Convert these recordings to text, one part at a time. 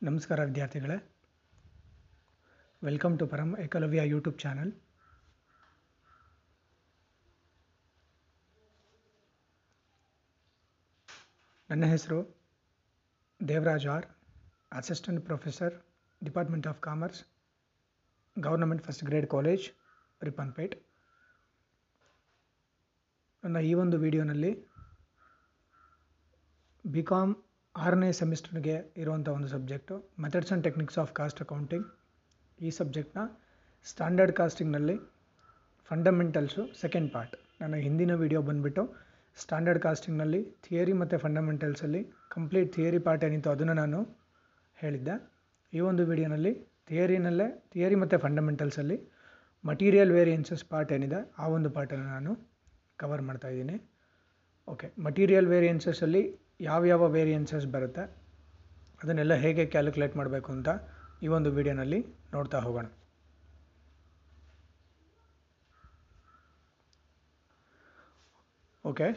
ನಮಸ್ಕಾರ ವಿದ್ಯಾರ್ಥಿಗಳೇ. Welcome to Param Ekalavya YouTube channel ನನ್ನ ಹೆಸರು Devaraj R assistant professor department of commerce government first grade college Ripponpet ನನ್ನ ಈ ಒಂದು ವಿಡಿಯೋನಲ್ಲಿ ಬಿ ಕಾಮ್ ಆರನೇ ಸೆಮಿಸ್ಟರ್ಗೆ ಇರುವಂಥ ಒಂದು subject methods and techniques of cost accounting ಈ ಸಬ್ಜೆಕ್ಟ್ನ ಸ್ಟ್ಯಾಂಡರ್ಡ್ ಕಾಸ್ಟಿಂಗ್ನಲ್ಲಿ ಫಂಡಮೆಂಟಲ್ಸು ಸೆಕೆಂಡ್ ಪಾರ್ಟ್ ನನ್ನ ಹಿಂದಿನ ವಿಡಿಯೋ ಬಂದುಬಿಟ್ಟು ಸ್ಟ್ಯಾಂಡರ್ಡ್ ಕಾಸ್ಟಿಂಗ್ನಲ್ಲಿ ಥಿಯರಿ ಮತ್ತು ಫಂಡಮೆಂಟಲ್ಸಲ್ಲಿ ಕಂಪ್ಲೀಟ್ ಥಿಯರಿ ಪಾರ್ಟ್ ಏನಿತ್ತು ಅದನ್ನು ನಾನು ಹೇಳಿದ್ದೆ. ಈ ಒಂದು ವಿಡಿಯೋನಲ್ಲಿ ಥಿಯರಿನಲ್ಲೇ ಥಿಯರಿ ಮತ್ತು ಫಂಡಮೆಂಟಲ್ಸಲ್ಲಿ ಮಟೀರಿಯಲ್ ವೇರಿಯನ್ಸಸ್ ಪಾರ್ಟ್ ಏನಿದೆ, ಆ ಒಂದು ಪಾರ್ಟನ್ನು ನಾನು ಕವರ್ ಮಾಡ್ತಾಯಿದ್ದೀನಿ ಓಕೆ ಮಟೀರಿಯಲ್ ವೇರಿಯನ್ಸಸ್ಸಲ್ಲಿ ಯಾವ್ಯಾವ ವೇರಿಯನ್ಸಸ್ ಬರುತ್ತೆ, ಅದನ್ನೆಲ್ಲ ಹೇಗೆ ಕ್ಯಾಲ್ಕುಲೇಟ್ ಮಾಡಬೇಕು ಅಂತ ಈ ಒಂದು ವಿಡಿಯೋನಲ್ಲಿ ನೋಡ್ತಾ ಹೋಗೋಣ. ಓಕೆ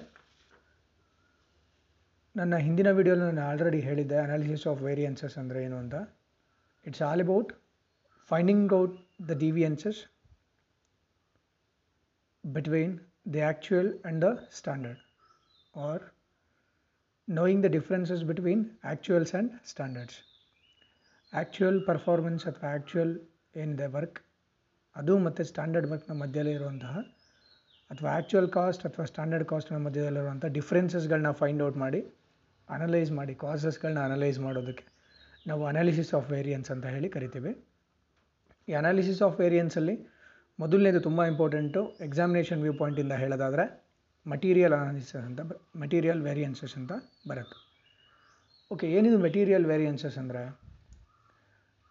ನನ್ನ ಹಿಂದಿನ ವಿಡಿಯೋಲಿ ನಾನು ಆಲ್ರೆಡಿ ಹೇಳಿದ್ದೆ ಅನಾಲಿಸಿಸ್ ಆಫ್ ವೇರಿಯನ್ಸಸ್ ಅಂದರೆ ಏನು ಅಂತ. It's all about finding out the deviances between the actual and the standard are knowing the differences between actuals and standards. Actual performance ಅಥವಾ ಆ್ಯಕ್ಚುಯಲ್ ಏನಿದೆ ವರ್ಕ್ ಅದು ಮತ್ತು ಸ್ಟ್ಯಾಂಡರ್ಡ್ ವರ್ಕ್ನ ಮಧ್ಯದಲ್ಲಿ ಇರುವಂತಹ ಅಥವಾ ಆ್ಯಕ್ಚುಯಲ್ ಕಾಸ್ಟ್ ಅಥವಾ ಸ್ಟ್ಯಾಂಡರ್ಡ್ ಕಾಸ್ಟ್ನ ಮಧ್ಯದಲ್ಲಿರುವಂಥ ಡಿಫ್ರೆನ್ಸಸ್ಗಳನ್ನ ಫೈಂಡ್ ಔಟ್ ಮಾಡಿ ಅನಲೈಸ್ ಮಾಡಿ ಕಾಸಸ್ಗಳನ್ನ ಅನಲೈಸ್ ಮಾಡೋದಕ್ಕೆ ನಾವು ಅನಾಲಿಸಿಸ್ ಆಫ್ ವೇರಿಯನ್ಸ್ ಅಂತ ಹೇಳಿ ಕರಿತೀವಿ. ಈ ಅನಾಲಿಸಿಸ್ ಆಫ್ ವೇರಿಯನ್ಸಲ್ಲಿ ಮೊದಲನೇದು ತುಂಬ ಇಂಪಾರ್ಟೆಂಟು ಎಕ್ಸಾಮಿನೇಷನ್ ವ್ಯೂ ಪಾಯಿಂಟಿಂದ ಹೇಳೋದಾದರೆ ಮಟೀರಿಯಲ್ ಅನಾಲಿಸಿಸ್ ಅಂತ ಮಟೀರಿಯಲ್ ವೇರಿಯನ್ಸಸ್ ಅಂತ ಬರುತ್ತೆ. ಓಕೆ ಏನಿದು ಮೆಟೀರಿಯಲ್ ವೇರಿಯನ್ಸಸ್ ಅಂದರೆ,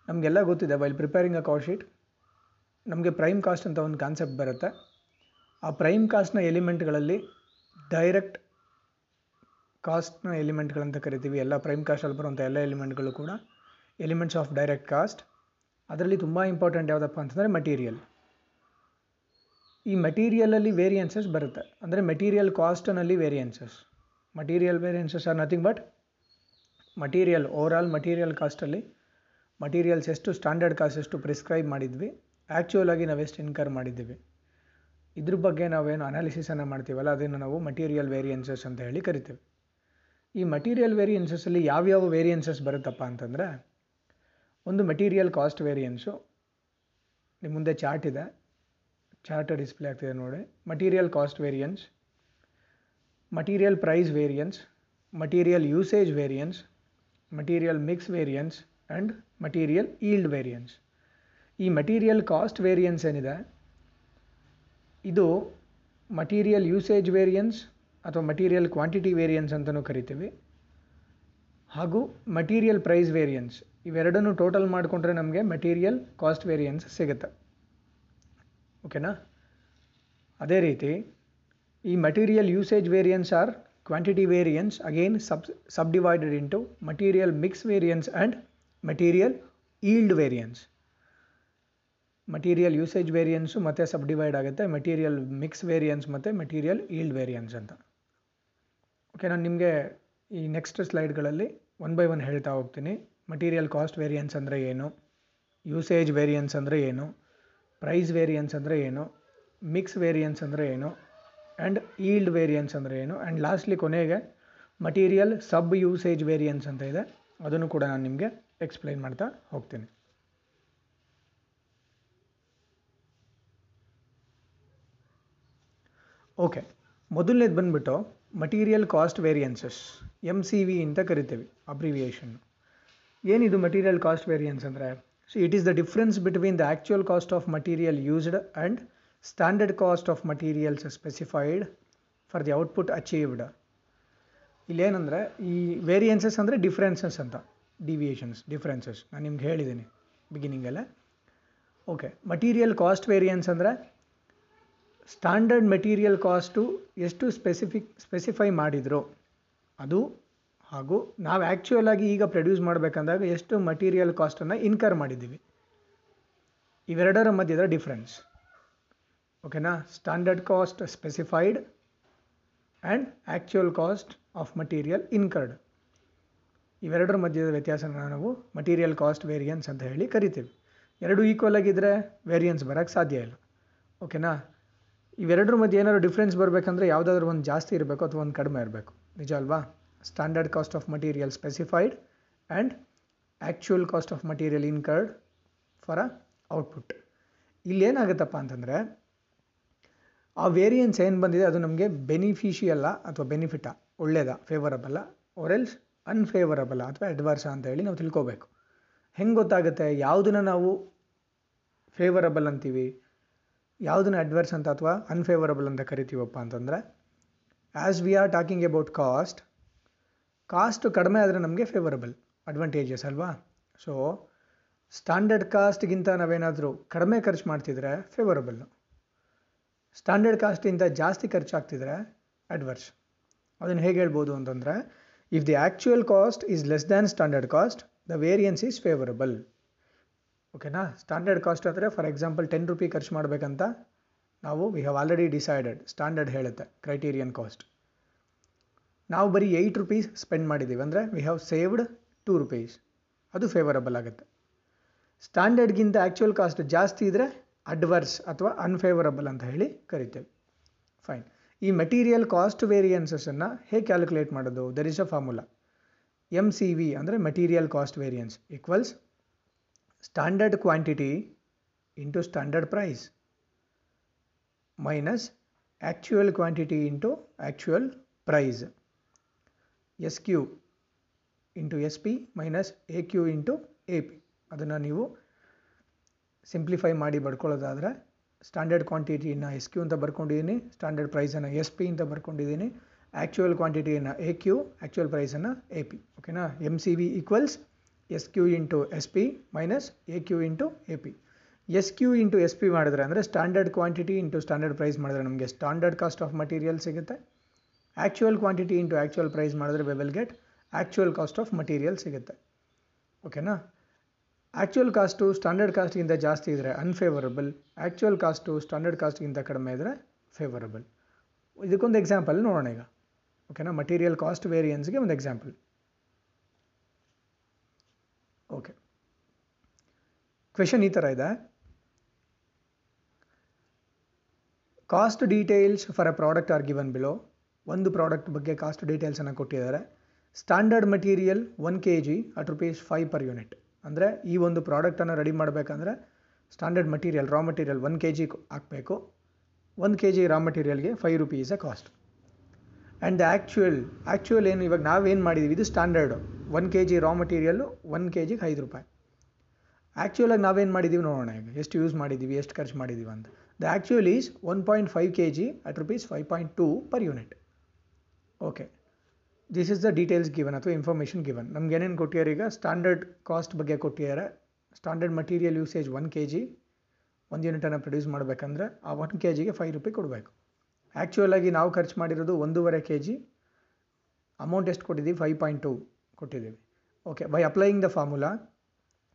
ನಮಗೆಲ್ಲ ಗೊತ್ತಿದೆ while preparing a cost sheet ನಮಗೆ ಪ್ರೈಮ್ ಕಾಸ್ಟ್ ಅಂತ ಒಂದು ಕಾನ್ಸೆಪ್ಟ್ ಬರುತ್ತೆ. ಆ ಪ್ರೈಮ್ ಕಾಸ್ಟ್ನ ಎಲಿಮೆಂಟ್ಗಳಲ್ಲಿ ಡೈರೆಕ್ಟ್ ಕಾಸ್ಟ್ನ ಎಲಿಮೆಂಟ್ಗಳಂತ ಕರಿತೀವಿ. ಎಲ್ಲ ಪ್ರೈಮ್ ಕಾಸ್ಟಲ್ಲಿ ಬರುವಂಥ ಎಲ್ಲ ಎಲಿಮೆಂಟ್ಗಳು ಕೂಡ ಎಲಿಮೆಂಟ್ಸ್ ಆಫ್ ಡೈರೆಕ್ಟ್ ಕಾಸ್ಟ್ ಅದರಲ್ಲಿ ತುಂಬ ಇಂಪಾರ್ಟೆಂಟ್ ಯಾವುದಪ್ಪ ಅಂತಂದರೆ ಮಟೀರಿಯಲ್ ಈ ಮೆಟೀರಿಯಲಲ್ಲಿ ವೇರಿಯನ್ಸಸ್ ಬರುತ್ತೆ. ಅಂದರೆ material ಕಾಸ್ಟ್ನಲ್ಲಿ variances material variances are nothing but material all material ಕಾಸ್ಟಲ್ಲಿ materials ಎಷ್ಟು ಸ್ಟ್ಯಾಂಡರ್ಡ್ ಕಾಸ್ಟ್ ಎಷ್ಟು ಪ್ರಿಸ್ಕ್ರೈಬ್ ಮಾಡಿದ್ವಿ. ಆ್ಯಕ್ಚುಯಲ್ ಆಗಿ ನಾವು ಎಷ್ಟು ಇನ್ಕರ್ ಮಾಡಿದ್ದೀವಿ. ಇದ್ರ ಬಗ್ಗೆ ನಾವೇನು ಅನಾಲಿಸಿಸನ್ನು ಮಾಡ್ತೀವಲ್ಲ, ಅದನ್ನು ನಾವು ಮಟೀರಿಯಲ್ ವೇರಿಯನ್ಸಸ್ ಅಂತ ಹೇಳಿ ಕರಿತೀವಿ. ಈ ಮಟೀರಿಯಲ್ ವೇರಿಯನ್ಸಸ್ಸಲ್ಲಿ ಯಾವ್ಯಾವ ವೇರಿಯನ್ಸಸ್ ಬರುತ್ತಪ್ಪ ಅಂತಂದರೆ, ಒಂದು ಮೆಟೀರಿಯಲ್ ಕಾಸ್ಟ್ ವೇರಿಯನ್ಸು ನಿಮ್ಮ ಮುಂದೆ ಚಾರ್ಟ್ ಇದೆ. ಚಾರ್ಟ್ ಡಿಸ್ಪ್ಲೇ ಆಗ್ತಿದೆ ನೋಡಿ. Material cost variance material price variance material usage variance material mix variance and material yield variance ಈ ಮಟೀರಿಯಲ್ ಕಾಸ್ಟ್ ವೇರಿಯನ್ಸ್ ಏನಿದೆ? ಇದು ಮಟೀರಿಯಲ್ ಯೂಸೇಜ್ ವೇರಿಯನ್ಸ್ ಅಥವಾ ಮಟೀರಿಯಲ್ ಕ್ವಾಂಟಿಟಿ ವೇರಿಯನ್ಸ್ ಅಂತಲೂ ಕರಿತೀವಿ. ಹಾಗೂ ಮಟೀರಿಯಲ್ ಪ್ರೈಸ್ ವೇರಿಯನ್ಸ್ ಇವೆರಡನ್ನು ಟೋಟಲ್ ಮಾಡಿಕೊಂಡ್ರೆ ನಮಗೆ ಮಟೀರಿಯಲ್ ಕಾಸ್ಟ್ ವೇರಿಯನ್ಸ್ ಸಿಗುತ್ತೆ. ಓಕೆನಾ? ಅದೇ ರೀತಿ, ಈ material usage variance or quantity variance again sub sub divided into material mix variance and material yield variance material usage variance ಮತ್ತು ಸಬ್ ಡಿವೈಡ್ ಆಗುತ್ತೆ ಮಟೀರಿಯಲ್ ಮಿಕ್ಸ್ ವೇರಿಯನ್ಸ್ ಮತ್ತು ಮಟೀರಿಯಲ್ ಈಲ್ಡ್ ವೇರಿಯನ್ಸ್ ಅಂತ. Okay ನಾನು ನಿಮಗೆ ಈ ನೆಕ್ಸ್ಟ್ ಸ್ಲೈಡ್ಗಳಲ್ಲಿ one by one ಹೇಳ್ತಾ ಹೋಗ್ತೀನಿ. ಮಟೀರಿಯಲ್ ಕಾಸ್ಟ್ ವೇರಿಯನ್ಸ್ ಅಂದರೆ ಏನು? ಯೂಸೇಜ್ ವೇರಿಯನ್ಸ್ ಅಂದರೆ ಏನು? ಪ್ರೈಸ್ ವೇರಿಯನ್ಸ್ ಅಂದರೆ ಏನು ಮಿಕ್ಸ್ ವೇರಿಯನ್ಸ್ ಅಂದರೆ ಏನು ಆ್ಯಂಡ್ ಈಲ್ಡ್ ವೇರಿಯನ್ಸ್ ಅಂದರೆ ಏನು ಆ್ಯಂಡ್ ಲಾಸ್ಟ್ಲಿ ಕೊನೆಗೆ ಮಟೀರಿಯಲ್ ಸಬ್ ಯೂಸೇಜ್ ವೇರಿಯನ್ಸ್ ಅಂತ ಇದೆ, ಅದನ್ನು ಕೂಡ ನಾನು ನಿಮಗೆ ಎಕ್ಸ್ಪ್ಲೈನ್ ಮಾಡ್ತಾ ಹೋಗ್ತೀನಿ. ಓಕೆ ಮೊದಲನೇದು ಬಂದುಬಿಟ್ಟು material cost variances M C V ಅಂತ ಕರಿತೀವಿ ಅಬ್ರಿವಿಯೇಷನ್ ಏನಿದು ಮಟೀರಿಯಲ್ ಕಾಸ್ಟ್ ವೇರಿಯನ್ಸ್ ಅಂದರೆ? So it is the difference between the actual cost of material used and standard cost of materials specified for the output achieved ಇಲ್ಲೇನಂದರೆ ಈ variances ಅಂದರೆ differences ಅಂತ deviations differences ನಾನು ನಿಮ್ಗೆ ಹೇಳಿದ್ದೀನಿ ಬಿಗಿನಿಂಗಲ್ಲೇ ಓಕೆ ಮಟೀರಿಯಲ್ ಕಾಸ್ಟ್ ವೇರಿಯನ್ಸ್ ಅಂದರೆ standard material cost ಎಷ್ಟು specific specify ಮಾಡಿದರು, ಅದು ಹಾಗೂ ನಾವು ಆ್ಯಕ್ಚುಯಲ್ ಆಗಿ ಈಗ ಪ್ರೊಡ್ಯೂಸ್ ಮಾಡಬೇಕಂದಾಗ ಎಷ್ಟು ಮಟೀರಿಯಲ್ ಕಾಸ್ಟನ್ನು ಇನ್ಕರ್ ಮಾಡಿದ್ದೀವಿ. ಇವೆರಡರ ಮಧ್ಯದ ಡಿಫ್ರೆನ್ಸ್ ಓಕೆನಾ standard cost specified and actual cost of material incurred ಇವೆರಡರ ಮಧ್ಯದ ವ್ಯತ್ಯಾಸನ ನಾವು ಮಟೀರಿಯಲ್ ಕಾಸ್ಟ್ ವೇರಿಯನ್ಸ್ ಅಂತ ಹೇಳಿ ಕರಿತೀವಿ. ಎರಡು ಈಕ್ವಲ್ ಆಗಿದ್ದರೆ ವೇರಿಯನ್ಸ್ ಬರೋಕ್ಕೆ ಸಾಧ್ಯ ಇಲ್ಲ. ಓಕೆನಾ ಇವೆರಡರ ಮಧ್ಯೆ ಏನಾದ್ರು ಡಿಫ್ರೆನ್ಸ್ ಬರಬೇಕಂದ್ರೆ ಯಾವುದಾದ್ರೂ ಒಂದು ಜಾಸ್ತಿ ಇರಬೇಕು ಅಥವಾ ಒಂದು ಕಡಿಮೆ ಇರಬೇಕು. ನಿಜ ಅಲ್ವಾ? Standard cost of material specified and actual cost of material incurred for a output ಇಲ್ಲೇನಾಗುತ್ತಪ್ಪ ಅಂತಂದರೆ, ಆ ವೇರಿಯನ್ಸ್ ಏನು ಬಂದಿದೆ, ಅದು ನಮಗೆ ಬೆನಿಫಿಷಿಯಲ್ಲ ಅಥವಾ ಬೆನಿಫಿಟಾ ಒಳ್ಳೇದಾ ಫೇವರಬಲ್ಲ ಓರೆಲ್ಸ್ ಅನ್ಫೇವರಬಲ್ಲ ಅಥವಾ ಅಡ್ವರ್ಸ ಅಂತ ಹೇಳಿ ನಾವು ತಿಳ್ಕೋಬೇಕು. ಹೆಂಗೆ ಗೊತ್ತಾಗುತ್ತೆ, ಯಾವುದನ್ನ ನಾವು ಫೇವರಬಲ್ ಅಂತೀವಿ, ಯಾವುದನ್ನ ಅಡ್ವರ್ಸ್ ಅಂತ ಅಥವಾ ಅನ್ಫೇವರಬಲ್ ಅಂತ ಕರಿತೀವಪ್ಪ ಅಂತಂದರೆ as we are talking about cost cost ಕಡಿಮೆ ಆದರೆ ನಮಗೆ ಫೇವರಬಲ್ ಅಡ್ವಾಂಟೇಜಸ್ ಅಲ್ವಾ? ಸೊ ಸ್ಟ್ಯಾಂಡರ್ಡ್ ಕಾಸ್ಟ್ಗಿಂತ ನಾವೇನಾದರೂ ಕಡಿಮೆ ಖರ್ಚು ಮಾಡ್ತಿದ್ರೆ ಫೇವರಬಲ್ಲು ಸ್ಟ್ಯಾಂಡರ್ಡ್ ಕಾಸ್ಟಿಂದ ಜಾಸ್ತಿ ಖರ್ಚು ಆಗ್ತಿದ್ರೆ ಅಡ್ವರ್ಸ್ ಅದನ್ನು ಹೇಗೆ ಹೇಳ್ಬೋದು ಅಂತಂದರೆ if the actual cost is less than standard cost the variance is favourable ಓಕೆನಾ ಸ್ಟ್ಯಾಂಡರ್ಡ್ ಕಾಸ್ಟ್ ಅಂದರೆ ಫಾರ್ ಎಕ್ಸಾಂಪಲ್ ಟೆನ್ ರುಪಿ ಖರ್ಚು ಮಾಡಬೇಕಂತ, ನಾವು we have already decided standard ಹೇಳುತ್ತೆ ಕ್ರೈಟೀರಿಯನ್ ಕಾಸ್ಟ್ ನಾವು ಬರೀ ಏಯ್ಟ್ ರುಪೀಸ್ ಸ್ಪೆಂಡ್ ಮಾಡಿದ್ದೀವಿ ಅಂದರೆ we have saved two rupees ಅದು ಫೇವರಬಲ್ ಆಗುತ್ತೆ. ಸ್ಟ್ಯಾಂಡರ್ಡ್ಗಿಂತ ಆ್ಯಕ್ಚುಯಲ್ ಕಾಸ್ಟ್ ಜಾಸ್ತಿ ಇದ್ದರೆ ಅಡ್ವರ್ಸ್ ಅಥವಾ ಅನ್ಫೇವರಬಲ್ ಅಂತ ಹೇಳಿ ಕರಿತೇವೆ. ಫೈನ್ ಈ ಮೆಟೀರಿಯಲ್ ಕಾಸ್ಟ್ ವೇರಿಯನ್ಸಸನ್ನು ಹೇಗೆ ಕ್ಯಾಲ್ಕುಲೇಟ್ ಮಾಡೋದು? There is a formula M C V ಅಂದರೆ material cost variance equals standard quantity into standard price minus actual quantity into actual price S Q into S P minus A Q into A P ಅದನ್ನು ನೀವು simplify ಮಾಡಿ ಬರ್ಕೊಳ್ಳೋದಾದರೆ standard ಕ್ವಾಂಟಿಟಿನ S Q ಅಂತ ಬರ್ಕೊಂಡಿದ್ದೀನಿ standard ಪ್ರೈಸನ್ನು S P ಅಂತ ಬರ್ಕೊಂಡಿದ್ದೀನಿ ಆ್ಯಕ್ಚುಯಲ್ ಕ್ವಾಂಟಿಟಿಯನ್ನು ಎ ಕ್ಯೂ ಆ್ಯಕ್ಚುಯಲ್ ಪ್ರೈಸನ್ನು ಎ ಪಿ ಓಕೆನಾ M C V equals S Q into S P minus A Q into A P S Q into S P ಮಾಡಿದ್ರೆ ಅಂದರೆ standard quantity into standard price ಮಾಡಿದ್ರೆ ನಮಗೆ standard cost of material ಸಿಗುತ್ತೆ. Actual quantity into actual price ಮಾಡಿದ್ರೆ we will get actual cost of material ಸಿಗುತ್ತೆ. ಓಕೆನಾ actual cost standard ಕಾಸ್ಟ್ಗಿಂತ ಜಾಸ್ತಿ ಇದ್ದರೆ ಅನ್ಫೇವರಬಲ್ ಆ್ಯಕ್ಚುಯಲ್ ಕಾಸ್ಟು ಸ್ಟ್ಯಾಂಡರ್ಡ್ ಕಾಸ್ಟ್ಗಿಂತ ಕಡಿಮೆ ಇದ್ದರೆ ಫೇವರಬಲ್ ಇದಕ್ಕೊಂದು ಎಕ್ಸಾಂಪಲ್ ನೋಡೋಣ ಈಗ. ಓಕೆನಾ ಮಟೀರಿಯಲ್ ಕಾಸ್ಟ್ ವೇರಿಯನ್ಸ್ಗೆ ಒಂದು ಎಕ್ಸಾಂಪಲ್ ಓಕೆ ಕ್ವೆಶನ್ ಈ ಥರ ಇದೆ. Cost details for a product are given below ಒಂದು ಪ್ರಾಡಕ್ಟ್ ಬಗ್ಗೆ ಕಾಸ್ಟ್ ಡೀಟೇಲ್ಸನ್ನು ಕೊಟ್ಟಿದ್ದಾರೆ. Standard material one K G at rupees five per unit ಅಂದರೆ ಈ ಒಂದು ಪ್ರಾಡಕ್ಟನ್ನು ರೆಡಿ ಮಾಡಬೇಕಂದ್ರೆ standard material raw material one K G ಹಾಕಬೇಕು. ಒಂದು K G raw ಮಟೀರಿಯಲ್ಗೆ five rupees a cost and the actual actual ಏನು, ಇವಾಗ ನಾವೇನು ಮಾಡಿದ್ದೀವಿ ಇದು standard one K G raw material one K ಜಿಗೆ ಐದು ರೂಪಾಯಿ. ಆ್ಯಕ್ಚುಯಲಾಗಿ ನಾವೇನು ಮಾಡಿದ್ದೀವಿ ನೋಡೋಣ ಈಗ. ಎಷ್ಟು ಯೂಸ್ ಮಾಡಿದ್ದೀವಿ ಎಷ್ಟು ಖರ್ಚು ಮಾಡಿದ್ದೀವಿ ಅಂತ. The actual is one point five K G at rupees five point two per unit okay this is the details given ಅಥವಾ ಇನ್ಫಾರ್ಮೇಷನ್ ಗಿವನ್ ನಮ್ಗೆ ಏನೇನು ಕೊಟ್ಟಿದ್ದಾರೆ ಈಗ? ಸ್ಟ್ಯಾಂಡರ್ಡ್ ಕಾಸ್ಟ್ ಬಗ್ಗೆ ಕೊಟ್ಟಿದ್ದಾರೆ. Standard material usage one K G ಒಂದು ಯೂನಿಟನ್ನು produce ಮಾಡಬೇಕಂದ್ರೆ ಆ ಒನ್ ಕೆ ಜಿಗೆ ಫೈವ್ ರುಪಿ ಕೊಡಬೇಕು. ಆ್ಯಕ್ಚುಯಲಾಗಿ ನಾವು ಖರ್ಚು ಮಾಡಿರೋದು ಒಂದೂವರೆ ಕೆ ಜಿ ಅಮೌಂಟ್ ಎಷ್ಟು ಕೊಟ್ಟಿದ್ದೀವಿ? ಫೈವ್ ಪಾಯಿಂಟ್ ಟು ಕೊಟ್ಟಿದ್ದೀವಿ. Okay by applying the formula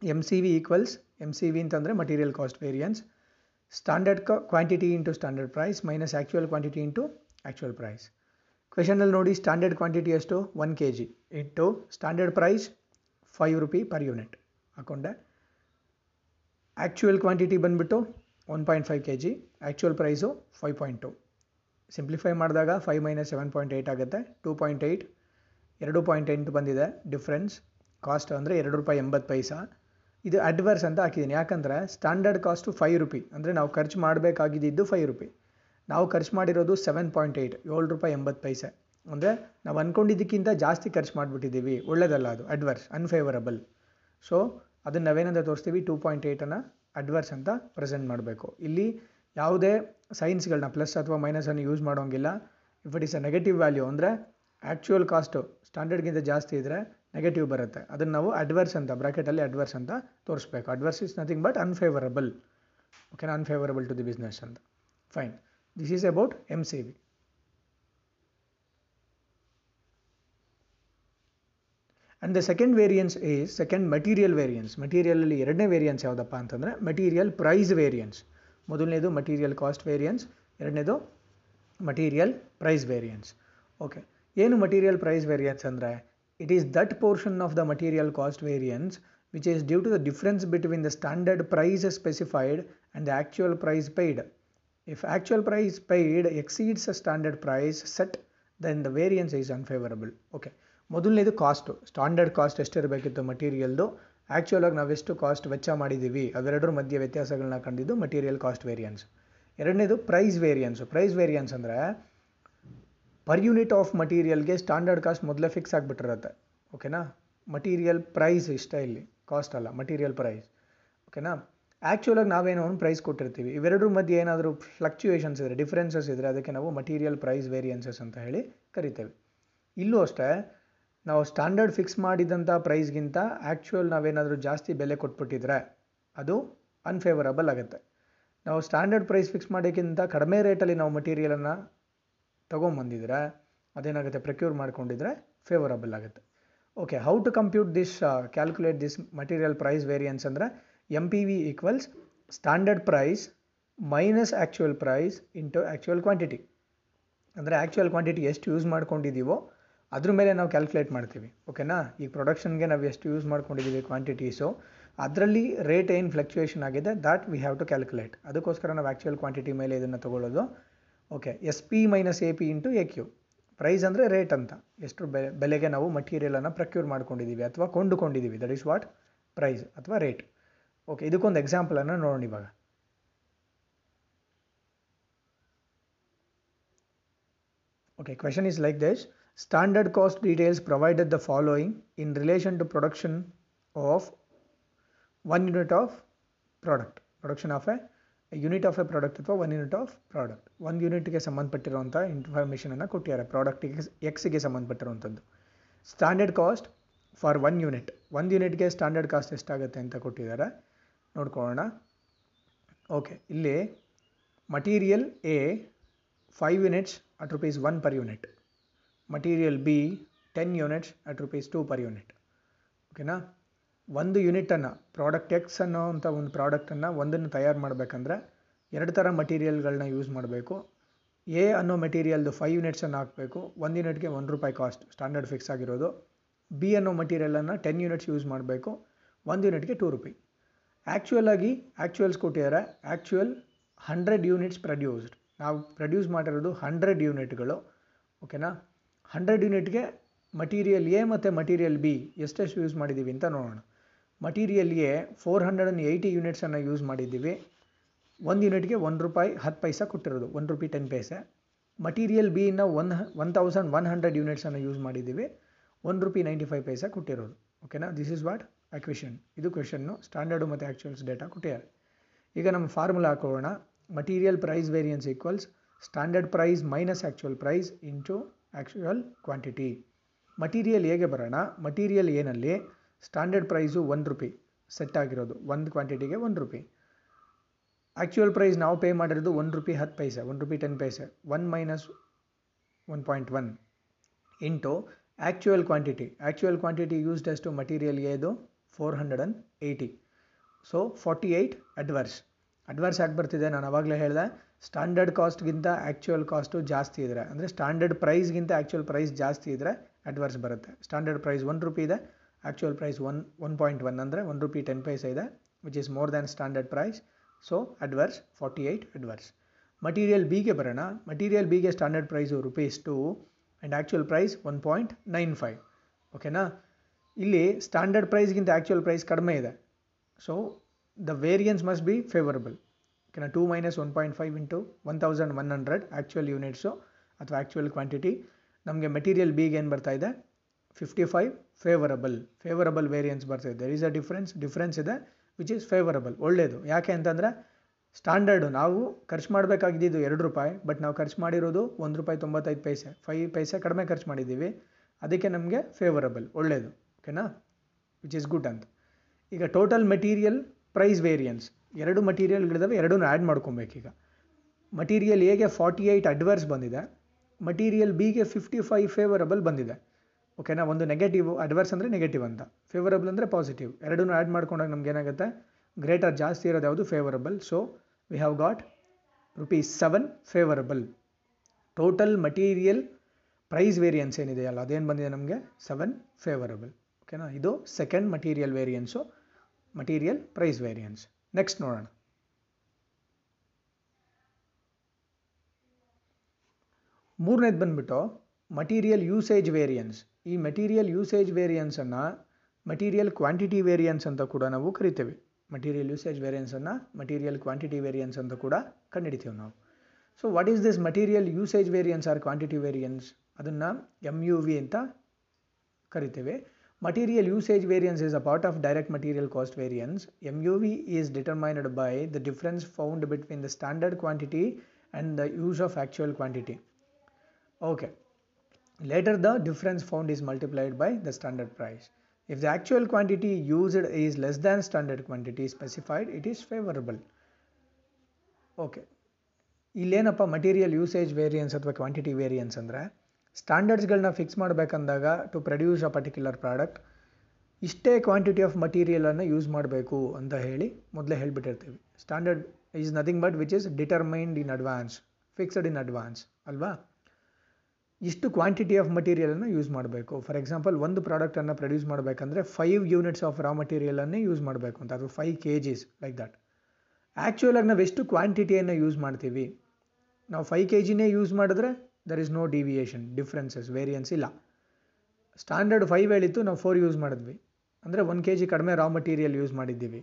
M C V equals M C V ಅಂತಂದರೆ material cost variance standard quantity into standard price minus actual quantity into actual price ಕ್ವೆಶನಲ್ಲಿ ನೋಡಿ standard quantity ಎಷ್ಟು? One K G into standard price five rupee per unit ಹಾಕೊಂಡೆ. Actual quantity ಬಂದುಬಿಟ್ಟು one point five K G actual price five point two simplify ಮಾಡಿದಾಗ five minus seven point eight ಆಗುತ್ತೆ. Two point eight ಎರಡು point ಎಂಟು ಬಂದಿದೆ. Difference cost ಅಂದರೆ ಎರಡು ರೂಪಾಯಿ ಎಂಬತ್ತು ಪೈಸಾ. ಇದು ಅಡ್ವರ್ಸ್ ಅಂತ ಹಾಕಿದ್ದೀನಿ. ಯಾಕಂದರೆ ಸ್ಟ್ಯಾಂಡರ್ಡ್ ಕಾಸ್ಟು ಫೈವ್ ರುಪಿ ಅಂದರೆ ನಾವು ಖರ್ಚು ಮಾಡಬೇಕಾಗಿದ್ದು ಫೈವ್ ರುಪಿ ನಾವು ಖರ್ಚು ಮಾಡಿರೋದು ಸೆವೆನ್ ಪಾಯಿಂಟ್ ಏಯ್ಟ್ ಏಳು ರೂಪಾಯಿ ಎಂಬತ್ತು ಪೈಸೆ. ಅಂದರೆ ನಾವು ಅಂದ್ಕೊಂಡಿದ್ದಕ್ಕಿಂತ ಜಾಸ್ತಿ ಖರ್ಚು ಮಾಡಿಬಿಟ್ಟಿದ್ದೀವಿ. ಒಳ್ಳೆಯದಲ್ಲ ಅದು ಅಡ್ವರ್ಸ್ ಅನ್ಫೇವರಬಲ್ ಸೊ ಅದನ್ನು ನಾವೇನಂತ ತೋರಿಸ್ತೀವಿ? ಟೂ ಪಾಯಿಂಟ್ ಏಯ್ಟನ್ನು ಅಡ್ವರ್ಸ್ ಅಂತ ಪ್ರೆಸೆಂಟ್ ಮಾಡಬೇಕು. ಇಲ್ಲಿ ಯಾವುದೇ ಸೈನ್ಸ್ಗಳನ್ನ ಪ್ಲಸ್ ಅಥವಾ ಮೈನಸನ್ನು ಯೂಸ್ ಮಾಡೋಂಗಿಲ್ಲ. If it is a negative value ಅಂದರೆ ಆ್ಯಕ್ಚುಯಲ್ ಕಾಸ್ಟು ಸ್ಟ್ಯಾಂಡರ್ಡ್ಗಿಂತ ಜಾಸ್ತಿ ಇದ್ದರೆ ನೆಗೆಟಿವ್ ಬರುತ್ತೆ. ಅದನ್ನು ನಾವು ಅಡ್ವರ್ಸ್ ಅಂತ ಬ್ರಾಕೆಟಲ್ಲಿ ಅಡ್ವರ್ಸ್ ಅಂತ ತೋರಿಸ್ಬೇಕು. Adverse is nothing but unfavourable ಓಕೆನಾ ಅನ್ಫೇವರಬಲ್ ಟು ದಿ ಬಿಸ್ನೆಸ್ ಅಂತ. Fine this is about M C V and the second variance is second material variance ಮಟೀರಿಯಲಲ್ಲಿ ಎರಡನೇ ವೇರಿಯನ್ಸ್ ಯಾವುದಪ್ಪ ಅಂತಂದರೆ ಮಟೀರಿಯಲ್ ಪ್ರೈಸ್ ವೇರಿಯನ್ಸ್ ಮೊದಲನೇದು ಮಟೀರಿಯಲ್ ಕಾಸ್ಟ್ ವೇರಿಯನ್ಸ್ ಎರಡನೇದು material price variance okay ಏನು material price variance ಅಂದರೆ? It is that portion of the material cost variance which is due to the difference between the standard price specified and the actual price paid. If actual price paid exceeds a standard price set, then the variance is unfavorable. Okay ಮೊದಲನೇದು cost standard cost ಎಷ್ಟಿರಬೇಕಿತ್ತು? ಮಟೀರಿಯಲ್ದು actual ಆಗಿ ನಾವೆಷ್ಟು cost ವೆಚ್ಚ ಮಾಡಿದ್ದೀವಿ ಅವೆರಡರ ಮಧ್ಯೆ ವ್ಯತ್ಯಾಸಗಳನ್ನ ಕಂಡಿದ್ದು ಮಟೀರಿಯಲ್ ಕಾಸ್ಟ್ ವೇರಿಯನ್ಸ್ ಎರಡನೇದು ಪ್ರೈಸ್ ವೇರಿಯನ್ಸು ಪ್ರೈಸ್ ವೇರಿಯನ್ಸ್ ಅಂದರೆ ಪರ್ ಯೂನಿಟ್ ಆಫ್ ಮಟೀರಿಯಲ್ಗೆ ಸ್ಟ್ಯಾಂಡರ್ಡ್ ಕಾಸ್ಟ್ ಮೊದಲೇ ಫಿಕ್ಸ್ ಆಗಿಬಿಟ್ಟಿರುತ್ತೆ. ಓಕೆನಾ ಮಟೀರಿಯಲ್ ಪ್ರೈಸ್ ಇಷ್ಟ ಇಲ್ಲಿ. ಕಾಸ್ಟ್ ಅಲ್ಲ. ಮಟೀರಿಯಲ್ ಪ್ರೈಸ್ ಓಕೆನಾ ಆ್ಯಕ್ಚುಲಾಗಿ ನಾವೇನೋ ಒಂದು ಪ್ರೈಸ್ ಕೊಟ್ಟಿರ್ತೀವಿ. ಇವೆರಡರ ಮಧ್ಯೆ ಏನಾದರೂ ಫ್ಲಕ್ಚುಯೇಷನ್ಸ್ ಇದ್ದರೆ ಡಿಫ್ರೆನ್ಸಸ್ ಇದ್ದರೆ ಅದಕ್ಕೆ ನಾವು ಮಟೀರಿಯಲ್ ಪ್ರೈಸ್ ವೇರಿಯನ್ಸಸ್ ಅಂತ ಹೇಳಿ ಕರಿತೇವೆ. ಇಲ್ಲೂ ಅಷ್ಟೇ, ನಾವು ಸ್ಟ್ಯಾಂಡರ್ಡ್ ಫಿಕ್ಸ್ ಮಾಡಿದಂಥ ಪ್ರೈಸ್ಗಿಂತ ಆ್ಯಕ್ಚುಯಲ್ ನಾವೇನಾದರೂ ಜಾಸ್ತಿ ಬೆಲೆ ಕೊಟ್ಬಿಟ್ಟಿದ್ರೆ ಅದು ಅನ್ಫೇವರಬಲ್ ಆಗುತ್ತೆ. ನಾವು ಸ್ಟ್ಯಾಂಡರ್ಡ್ ಪ್ರೈಸ್ ಫಿಕ್ಸ್ ಮಾಡೋಕ್ಕಿಂತ ಕಡಿಮೆ ರೇಟಲ್ಲಿ ನಾವು ಮಟೀರಿಯಲನ್ನು ತೊಗೊಂಬಂದಿದ್ರೆ, ಅದೇನಾಗುತ್ತೆ ಪ್ರೊಕ್ಯೂರ್ ಮಾಡ್ಕೊಂಡಿದ್ರೆ ಫೇವರಬಲ್ ಆಗುತ್ತೆ. Okay how to compute this calculate this material price variance ಅಂದರೆ V equals standard price minus actual price into actual quantity ಅಂದರೆ ಆ್ಯಕ್ಚುಯಲ್ ಕ್ವಾಂಟಿಟಿ ಎಷ್ಟು ಯೂಸ್ ಮಾಡ್ಕೊಂಡಿದ್ದೀವೋ ಅದ್ರ ಮೇಲೆ ನಾವು ಕ್ಯಾಲ್ಕುಲೇಟ್ ಮಾಡ್ತೀವಿ. ಓಕೆನಾ ಈ ಪ್ರೊಡಕ್ಷನ್ಗೆ ನಾವು ಎಷ್ಟು ಯೂಸ್ ಮಾಡ್ಕೊಂಡಿದ್ದೀವಿ ಕ್ವಾಂಟಿಟೀಸು ಅದರಲ್ಲಿ ರೇಟ್ ಏನು ಫ್ಲಕ್ಚುಯೇಷನ್ ಆಗಿದೆ that we have to calculate ಅದಕ್ಕೋಸ್ಕರ ನಾವು ಆ್ಯಕ್ಚುಯಲ್ ಕ್ವಾಂಟಿಟಿ ಮೇಲೆ ಇದನ್ನು ತೊಗೊಳ್ಳೋದು. Okay S P minus A P into A Q price ಅಂದರೆ ರೇಟ್ ಅಂತ. ಎಷ್ಟು ಬೆಲೆ ಬೆಲೆಗೆ ನಾವು ಮಟೀರಿಯಲನ್ನು ಪ್ರಕ್ಯೂರ್ ಮಾಡ್ಕೊಂಡಿದ್ದೀವಿ ಅಥವಾ ಕೊಂಡುಕೊಂಡಿದ್ದೀವಿ ದಟ್ ಈಸ್ ವಾಟ್ ಪ್ರೈಸ್ ಅಥವಾ ರೇಟ್ ಓಕೆ ಇದಕ್ಕೊಂದು ಎಕ್ಸಾಂಪಲನ್ನು ನೋಡೋಣ ಇವಾಗ. Okay question is like this standard cost details provided the following in relation to production of one unit of product production of a unit of a product ಅಥವಾ one unit of product ಒಂದು ಯೂನಿಟ್ಗೆ ಸಂಬಂಧಪಟ್ಟಿರುವಂಥ ಇನ್ಫಾರ್ಮೇಷನನ್ನು ಕೊಟ್ಟಿದ್ದಾರೆ. ಪ್ರಾಡಕ್ಟಿಗೆ ಎಕ್ಸ್ಗೆ ಸಂಬಂಧಪಟ್ಟಿರುವಂಥದ್ದು. Standard cost for one unit ಒಂದು ಯೂನಿಟ್ಗೆ ಸ್ಟ್ಯಾಂಡರ್ಡ್ ಕಾಸ್ಟ್ ಎಷ್ಟಾಗುತ್ತೆ ಅಂತ ಕೊಟ್ಟಿದ್ದಾರೆ. ನೋಡ್ಕೊಳ್ಳೋಣ. ಓಕೆ ಇಲ್ಲಿ material A five units at rupees one per unit material B ten units at rupees two per unit ಓಕೆನಾ ಒಂದು ಯೂನಿಟನ್ನು ಪ್ರಾಡಕ್ಟ್ ಎಕ್ಸ್ ಅನ್ನೋ ಅಂಥ ಒಂದು ಪ್ರಾಡಕ್ಟನ್ನು ಒಂದನ್ನು ತಯಾರು ಮಾಡಬೇಕಂದ್ರೆ ಎರಡು ಥರ ಮಟೀರಿಯಲ್ಗಳನ್ನ ಯೂಸ್ ಮಾಡಬೇಕು. ಎ ಅನ್ನೋ ಮೆಟೀರಿಯಲ್ದು ಫೈವ್ ಯೂನಿಟ್ಸನ್ನು ಹಾಕಬೇಕು. ಒಂದು ಯೂನಿಟ್ಗೆ ಒಂದು ರೂಪಾಯಿ ಕಾಸ್ಟ್ ಸ್ಟ್ಯಾಂಡರ್ಡ್ ಫಿಕ್ಸ್ ಆಗಿರೋದು. ಬಿ ಅನ್ನೋ ಮಟೀರಿಯಲನ್ನು ಟೆನ್ ಯೂನಿಟ್ಸ್ ಯೂಸ್ ಮಾಡಬೇಕು. ಒಂದು ಯೂನಿಟ್ಗೆ ಟೂ ರುಪಿ ಆ್ಯಕ್ಚುಯಲ್ ಆಗಿ ಆ್ಯಕ್ಚುಯಲ್ಸ್ ಕೊಟ್ಟಿದ್ದಾರೆ ಆ್ಯಕ್ಚುಯಲ್ ಹಂಡ್ರೆಡ್ ಯೂನಿಟ್ಸ್ ಪ್ರೊಡ್ಯೂಸ್ಡ್ ನಾವು ಪ್ರೊಡ್ಯೂಸ್ ಮಾಡಿರೋದು ಹಂಡ್ರೆಡ್ ಯೂನಿಟ್ಗಳು ಓಕೆನಾ ಹಂಡ್ರೆಡ್ ಯೂನಿಟ್ಗೆ ಮಟೀರಿಯಲ್ ಎ ಮತ್ತು ಮಟೀರಿಯಲ್ ಬಿ ಎಷ್ಟೆಷ್ಟು ಯೂಸ್ ಮಾಡಿದ್ದೀವಿ ಅಂತ ನೋಡೋಣ. Material A four hundred and eighty ಯೂನಿಟ್ಸನ್ನು use ಮಾಡಿದ್ದೀವಿ. ಒಂದು ಯೂನಿಟ್ಗೆ ಒಂದು ರೂಪಾಯಿ ಹತ್ತು ಪೈಸೆ ಕೊಟ್ಟಿರೋದು. ಒಂದು ರುಪಿ ಟೆನ್ ಪೈಸೆ. Material ಬಿನ one one thousand one hundred ಯೂನಿಟ್ಸನ್ನು use ಮಾಡಿದ್ದೀವಿ. ಒಂದು ರುಪಿ ನೈಂಟಿ ಫೈವ್ ಪೈಸೆ ಕೊಟ್ಟಿರೋದು. ಓಕೆನಾ this is what a question ಇದು ಕ್ವೆಶನ್ನು ಸ್ಟ್ಯಾಂಡರ್ಡು ಮತ್ತು ಆ್ಯಕ್ಚುಯಲ್ಸ್ ಡೇಟಾ ಕೊಟ್ಟಿದ್ದಾರೆ. ಈಗ ನಮ್ಮ ಫಾರ್ಮುಲಾ ಹಾಕೋಣ. Material price variance equals standard price minus actual price into actual quantity material ಹೇಗೆ ಬರೋಣ? ಮಟೀರಿಯಲ್ ಏನಲ್ಲಿ standard price one rupee set ಆಗಿರೋದು ಒಂದು ಕ್ವಾಂಟಿಟಿಗೆ ಒಂದು ರುಪಿ ಆ್ಯಕ್ಚುಯಲ್ ಪ್ರೈಸ್ ನಾವು ಪೇ ಮಾಡಿರೋದು ಒಂದು ರುಪಿ ಹತ್ತು ಪೈಸೆ ಒಂದು ರುಪಿ ಟೆನ್ ಪೈಸೆ one minus one point one into actual quantity actual quantity used ಅಷ್ಟು material ಏದು four hundred and eighty so forty eight adverse adverse ಆಗಿ ಬರ್ತಿದೆ? ನಾನು ಅವಾಗಲೇ ಹೇಳಿದೆ ಸ್ಟ್ಯಾಂಡರ್ಡ್ ಕಾಸ್ಟ್ಗಿಂತ ಆ್ಯಕ್ಚುಯಲ್ ಕಾಸ್ಟು ಜಾಸ್ತಿ ಇದ್ದರೆ ಅಂದರೆ ಸ್ಟ್ಯಾಂಡರ್ಡ್ ಪ್ರೈಸ್ಗಿಂತ ಆ್ಯಕ್ಚುಯಲ್ ಪ್ರೈಸ್ ಜಾಸ್ತಿ ಇದ್ದರೆ ಅಡ್ವರ್ಸ್ ಬರುತ್ತೆ. ಸ್ಟ್ಯಾಂಡರ್ಡ್ ಪ್ರೈಸ್ ಒನ್ ರುಪಿ ಇದೆ actual price one one point one ಅಂದರೆ ಒನ್ ರುಪಿ ಟೆನ್ ಪೈಸೆ ಇದೆ which is more than standard price so adverse forty eight adverse material ಬಿಗೆ ಬರೋಣ. ಮಟೀರಿಯಲ್ ಬಿಗೆ standard price rupees two and actual price one point nine five ಓಕೆನಾ ಇಲ್ಲಿ standard ಪ್ರೈಸ್ಗಿಂತ actual price ಕಡಿಮೆ ಇದೆ. So the variance must be favourable ಓಕೆನಾ two minus one point five into one thousand one hundred actual units ಅಥವಾ actual quantity ನಮಗೆ material ಬಿಗೆ ಏನು ಬರ್ತಾ ಇದೆ? Fifty five favourable favourable variance ಬರ್ತಾ ಇದೆ. There is a difference difference ಇದೆ ವಿಚ್ ಈಸ್ ಫೇವರಬಲ್ ಒಳ್ಳೆಯದು ಯಾಕೆ ಅಂತಂದರೆ ಸ್ಟ್ಯಾಂಡರ್ಡು ನಾವು ಖರ್ಚು ಮಾಡಬೇಕಾಗಿದ್ದು ಎರಡು ರೂಪಾಯಿ ಬಟ್ ನಾವು ಖರ್ಚು ಮಾಡಿರೋದು ಒಂದು ರೂಪಾಯಿ ತೊಂಬತ್ತೈದು ಪೈಸೆ. ಫೈವ್ ಪೈಸೆ ಕಡಿಮೆ ಖರ್ಚು ಮಾಡಿದ್ದೀವಿ. ಅದಕ್ಕೆ ನಮಗೆ ಫೇವರಬಲ್ ಒಳ್ಳೆಯದು ಓಕೆನಾ ವಿಚ್ ಈಸ್ ಗುಡ್ ಅಂತ. ಈಗ ಟೋಟಲ್ ಮೆಟೀರಿಯಲ್ ಪ್ರೈಸ್ ವೇರಿಯನ್ಸ್ ಎರಡು ಮಟೀರಿಯಲ್ಗಳಿದ್ದಾವೆ ಎರಡೂ ಆ್ಯಡ್ ಮಾಡ್ಕೊಬೇಕೀಗ. ಮಟೀರಿಯಲ್ ಎಗೆ ಫಾರ್ಟಿ ಏಯ್ಟ್ ಅಡ್ವರ್ಸ್ ಬಂದಿದೆ. ಮಟೀರಿಯಲ್ ಬಿಗೆ ಫಿಫ್ಟಿ ಫೈವ್ ಫೇವರಬಲ್ ಬಂದಿದೆ. ಓಕೆನಾ ಒಂದು ನೆಗೆಟಿವ್ ಅಡ್ವರ್ಸ್ ಅಂದರೆ ನೆಗೆಟಿವ್ ಅಂತ. ಫೇವರಬಲ್ ಅಂದರೆ ಪಾಸಿಟಿವ್ ಎರಡನ್ನೂ ಆ್ಯಡ್ ಮಾಡ್ಕೊಂಡಾಗ ನಮ್ಗೆ ಏನಾಗುತ್ತೆ? ಗ್ರೇಟರ್ ಜಾಸ್ತಿ ಇರೋದು ಯಾವುದು? Favourable so we have got rupees seven favourable total material price variance ಏನಿದೆಯಲ್ಲ, ಅದೇನು ಬಂದಿದೆ ನಮಗೆ? ಸೆವೆನ್ ಫೇವರಬಲ್ ಓಕೆನಾ? ಇದು second material variance material price variance next ನೋಡೋಣ. ಮೂರನೇದು ಬಂದ್ಬಿಟ್ಟು ಮಟೀರಿಯಲ್ ಯೂಸೇಜ್ ವೇರಿಯನ್ಸ್ ಈ ಮಟೀರಿಯಲ್ ಯೂಸೇಜ್ ವೇರಿಯನ್ಸನ್ನು ಮಟೀರಿಯಲ್ ಕ್ವಾಂಟಿಟಿ ವೇರಿಯನ್ಸ್ ಅಂತ ಕೂಡ ನಾವು ಕರಿತೇವೆ. ಮಟೀರಿಯಲ್ ಯೂಸೇಜ್ ವೇರಿಯನ್ಸನ್ನು ಮಟೀರಿಯಲ್ ಕ್ವಾಂಟಿಟಿ ವೇರಿಯನ್ಸ್ ಅಂತ ಕೂಡ ಕಂಡುಹಿಡಿತೀವಿ ನಾವು. So what is this material usage variance or quantity variance ಅದನ್ನು ಎಂ ಯು ವಿ ಅಂತ ಕರಿತೇವೆ. Material usage variance is a part of direct material cost variance. MUV is determined by the difference found between the standard quantity and the use of actual quantity. Okay. Later the difference found is multiplied by the standard price. If the actual quantity used is less than standard quantity specified, it is favorable. Okay. ಇಲ್ಲೇನಪ್ಪ material usage variance ಅಥವಾ quantity variance ಅಂದರೆ ಸ್ಟ್ಯಾಂಡರ್ಡ್ಸ್ಗಳನ್ನ fix ಮಾಡಬೇಕಂದಾಗ to produce a particular product ಇಷ್ಟೇ quantity of ಮಟೀರಿಯಲನ್ನು use ಮಾಡಬೇಕು ಅಂತ ಹೇಳಿ ಮೊದಲೇ ಹೇಳಿಬಿಟ್ಟಿರ್ತೀವಿ. Standard is nothing but which is determined in advance fixed in advance ಅಲ್ವಾ? ಇಷ್ಟು ಕ್ವಾಂಟಿಟಿ ಆಫ್ ಮಟೀರಿಯಲನ್ನು ಯೂಸ್ ಮಾಡಬೇಕು. ಫಾರ್ ಎಕ್ಸಾಂಪಲ್ ಒಂದು ಪ್ರಾಡಕ್ಟನ್ನು ಪ್ರೊಡ್ಯೂಸ್ ಮಾಡಬೇಕಂದ್ರೆ ಫೈವ್ ಯೂನಿಟ್ಸ್ ಆಫ್ ರಾ ಮಟೀರಿಯಲನ್ನೇ ಯೂಸ್ ಮಾಡಬೇಕು ಅಂತ, ಅದು five K Gs like that ಆ್ಯಕ್ಚುಲಾಗಿ ನಾವು ಎಷ್ಟು ಕ್ವಾಂಟಿಟಿಯನ್ನು ಯೂಸ್ ಮಾಡ್ತೀವಿ? ನಾವು ಫೈವ್ ಕೆ ಜಿನೇ ಯೂಸ್ ಮಾಡಿದ್ರೆ there is no deviation differences variance ಇಲ್ಲ. ಸ್ಟ್ಯಾಂಡರ್ಡ್ ಫೈವ್ ಹೇಳಿತ್ತು, ನಾವು ಫೋರ್ ಯೂಸ್ ಮಾಡಿದ್ವಿ. ಅಂದರೆ ಒನ್ ಕೆ ಜಿ ಕಡಿಮೆ ರಾ ಮಟೀರಿಯಲ್ ಯೂಸ್ ಮಾಡಿದ್ದೀವಿ.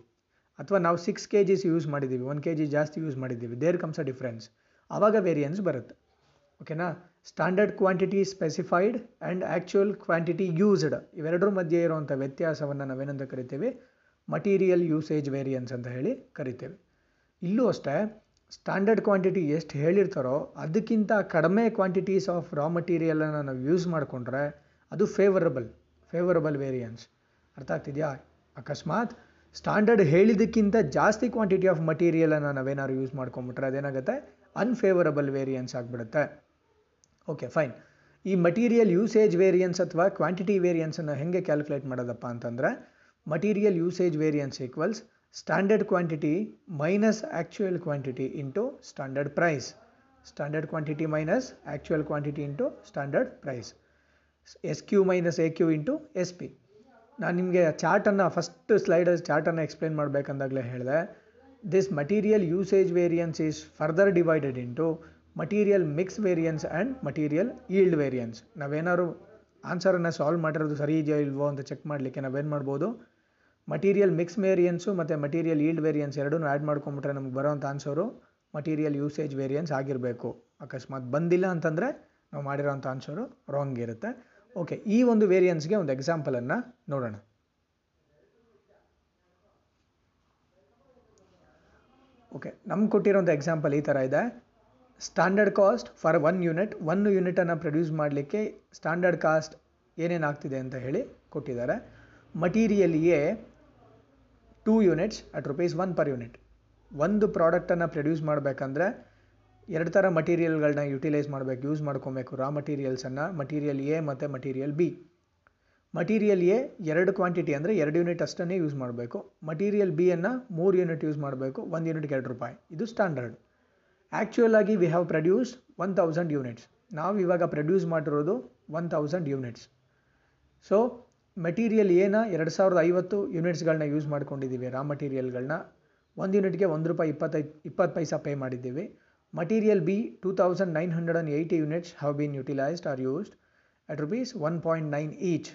ಅಥವಾ ನಾವು ಸಿಕ್ಸ್ ಕೆ ಜಿಸ್ ಯೂಸ್ ಮಾಡಿದ್ದೀವಿ ಒನ್ ಕೆ ಜಿ ಜಾಸ್ತಿ ಯೂಸ್ ಮಾಡಿದ್ದೀವಿ. ದೇರ್ ಕಮ್ಸ್ ಅ ಡಿಫ್ರೆನ್ಸ್ ಆವಾಗ ವೇರಿಯನ್ಸ್ ಬರುತ್ತೆ. ಓಕೆನಾ standard quantity specified and actual quantity used ಇವೆರಡರ ಮಧ್ಯೆ ಇರುವಂಥ ವ್ಯತ್ಯಾಸವನ್ನು ನಾವೇನಂತ ಕರಿತೇವೆ? ಮಟೀರಿಯಲ್ ಯೂಸೇಜ್ ವೇರಿಯನ್ಸ್ ಅಂತ ಹೇಳಿ ಕರಿತೇವೆ. ಇಲ್ಲೂ ಅಷ್ಟೇ ಸ್ಟ್ಯಾಂಡರ್ಡ್ ಕ್ವಾಂಟಿಟಿ ಎಷ್ಟು ಹೇಳಿರ್ತಾರೋ ಅದಕ್ಕಿಂತ ಕಡಿಮೆ ಕ್ವಾಂಟಿಟೀಸ್ ಆಫ್ ರಾ ಮಟೀರಿಯಲನ್ನು ನಾವು ಯೂಸ್ ಮಾಡಿಕೊಂಡ್ರೆ ಅದು ಫೇವರಬಲ್ ಫೇವರಬಲ್ ವೇರಿಯನ್ಸ್ ಅರ್ಥ ಆಗ್ತಿದೆಯಾ? ಅಕಸ್ಮಾತ್ ಸ್ಟ್ಯಾಂಡರ್ಡ್ ಹೇಳಿದ್ದಕ್ಕಿಂತ ಜಾಸ್ತಿ ಕ್ವಾಂಟಿಟಿ ಆಫ್ ಮಟೀರಿಯಲನ್ನು ನಾವೇನಾದ್ರು ಯೂಸ್ ಮಾಡ್ಕೊಂಬಿಟ್ರೆ ಅದೇನಾಗುತ್ತೆ? ಅನ್ಫೇವರಬಲ್ ವೇರಿಯನ್ಸ್ ಆಗಿಬಿಡುತ್ತೆ. ಓಕೆ ಫೈನ್ ಈ ಮಟೀರಿಯಲ್ ಯೂಸೇಜ್ ವೇರಿಯನ್ಸ್ ಅಥವಾ ಕ್ವಾಂಟಿಟಿ ವೇರಿಯನ್ಸನ್ನು ಹೇಗೆ ಕ್ಯಾಲ್ಕುಲೇಟ್ ಮಾಡೋದಪ್ಪ ಅಂತಂದರೆ material usage variance equals standard quantity minus actual quantity into standard price standard quantity minus actual quantity into standard price S Q minus A Q into S P ನಾನು ನಿಮಗೆ ಚಾರ್ಟನ್ನು first ಸ್ಲೈಡಲ್ಲಿ ಚಾರ್ಟನ್ನು explain ಮಾಡಬೇಕಂದಾಗಲೇ ಹೇಳಿದೆ. This material usage variance is further divided into material mix variance and material yield variance ನಾವೇನಾದ್ರು ಆನ್ಸರನ್ನು solve ಮಾಡಿರೋದು ಸರಿ ಇದೆಯೋ ಇಲ್ವೋ ಅಂತ ಚೆಕ್ ಮಾಡಲಿಕ್ಕೆ ನಾವೇನು ಮಾಡ್ಬೋದು? ಮಟೀರಿಯಲ್ ಮಿಕ್ಸ್ ವೇರಿಯನ್ಸು ಮತ್ತು ಮಟೀರಿಯಲ್ ಈಲ್ಡ್ ವೇರಿಯನ್ಸ್ ಎರಡೂ ಆ್ಯಡ್ ಮಾಡ್ಕೊಂಬಿಟ್ರೆ ನಮ್ಗೆ ಬರೋವಂಥ ಆನ್ಸರು ಮಟೀರಿಯಲ್ ಯೂಸೇಜ್ ವೇರಿಯನ್ಸ್ ಆಗಿರಬೇಕು. ಅಕಸ್ಮಾತ್ ಬಂದಿಲ್ಲ ಅಂತಂದರೆ ನಾವು ಮಾಡಿರೋಂಥ ಆನ್ಸರು ರಾಂಗ್ ಇರುತ್ತೆ. ಓಕೆ ಈ ಒಂದು ವೇರಿಯನ್ಸ್ಗೆ ಒಂದು ಎಕ್ಸಾಂಪಲನ್ನು ನೋಡೋಣ. ಓಕೆ ನಮ್ಗೆ ಕೊಟ್ಟಿರೋಂಥ ಎಕ್ಸಾಂಪಲ್ ಈ ಥರ ಇದೆ. Standard cost for one unit one ಯೂನಿಟನ್ನು produce ಮಾಡಲಿಕ್ಕೆ ಸ್ಟ್ಯಾಂಡರ್ಡ್ ಕಾಸ್ಟ್ ಏನೇನಾಗ್ತಿದೆ ಅಂತ ಹೇಳಿ ಕೊಟ್ಟಿದ್ದಾರೆ. Material two units at rupees one per unit ಒಂದು ಪ್ರಾಡಕ್ಟನ್ನು ಪ್ರೊಡ್ಯೂಸ್ ಮಾಡಬೇಕಂದ್ರೆ ಎರಡು ಥರ ಮಟೀರಿಯಲ್ಗಳನ್ನ ಯುಟಿಲೈಸ್ ಮಾಡಬೇಕು ಯೂಸ್ ಮಾಡ್ಕೊಬೇಕು. ರಾ ಮಟೀರಿಯಲ್ಸನ್ನು ಮಟೀರಿಯಲ್ ಎ ಮತ್ತು ಮಟೀರಿಯಲ್ ಬಿ ಮಟೀರಿಯಲ್ ಎ ಎರಡು ಕ್ವಾಂಟಿಟಿ ಅಂದರೆ ಎರಡು ಯೂನಿಟ್ ಅಷ್ಟನ್ನೇ ಯೂಸ್ ಮಾಡಬೇಕು. ಮಟೀರಿಯಲ್ ಬಿಯನ್ನು ಮೂರು ಯೂನಿಟ್ ಯೂಸ್ ಮಾಡಬೇಕು, ಒಂದು ಯೂನಿಟ್ಗೆ ಎರಡು ರೂಪಾಯಿ. ಇದು ಸ್ಟ್ಯಾಂಡರ್ಡ್ ಆ್ಯಕ್ಚುಯಲ್ ಆಗಿ we have produce one thousand units ನಾವು ಇವಾಗ ಪ್ರೊಡ್ಯೂಸ್ ಮಾಡಿರೋದು one thousand units so material ಏನ ಎರಡು ಸಾವಿರದ ಐವತ್ತು ಯೂನಿಟ್ಸ್ಗಳನ್ನ ಯೂಸ್ ಮಾಡ್ಕೊಂಡಿದ್ದೀವಿ. ರಾ ಮಟೀರಿಯಲ್ಗಳನ್ನ ಒಂದು ಯೂನಿಟ್ಗೆ ಒಂದು ರೂಪಾಯಿ ಇಪ್ಪತ್ತೈದು ಇಪ್ಪತ್ತು ಪೈಸಾ ಪೇ ಮಾಡಿದ್ದೀವಿ. Material B two thousand nine hundred and eighty units have been utilised or used at rupees one point nine each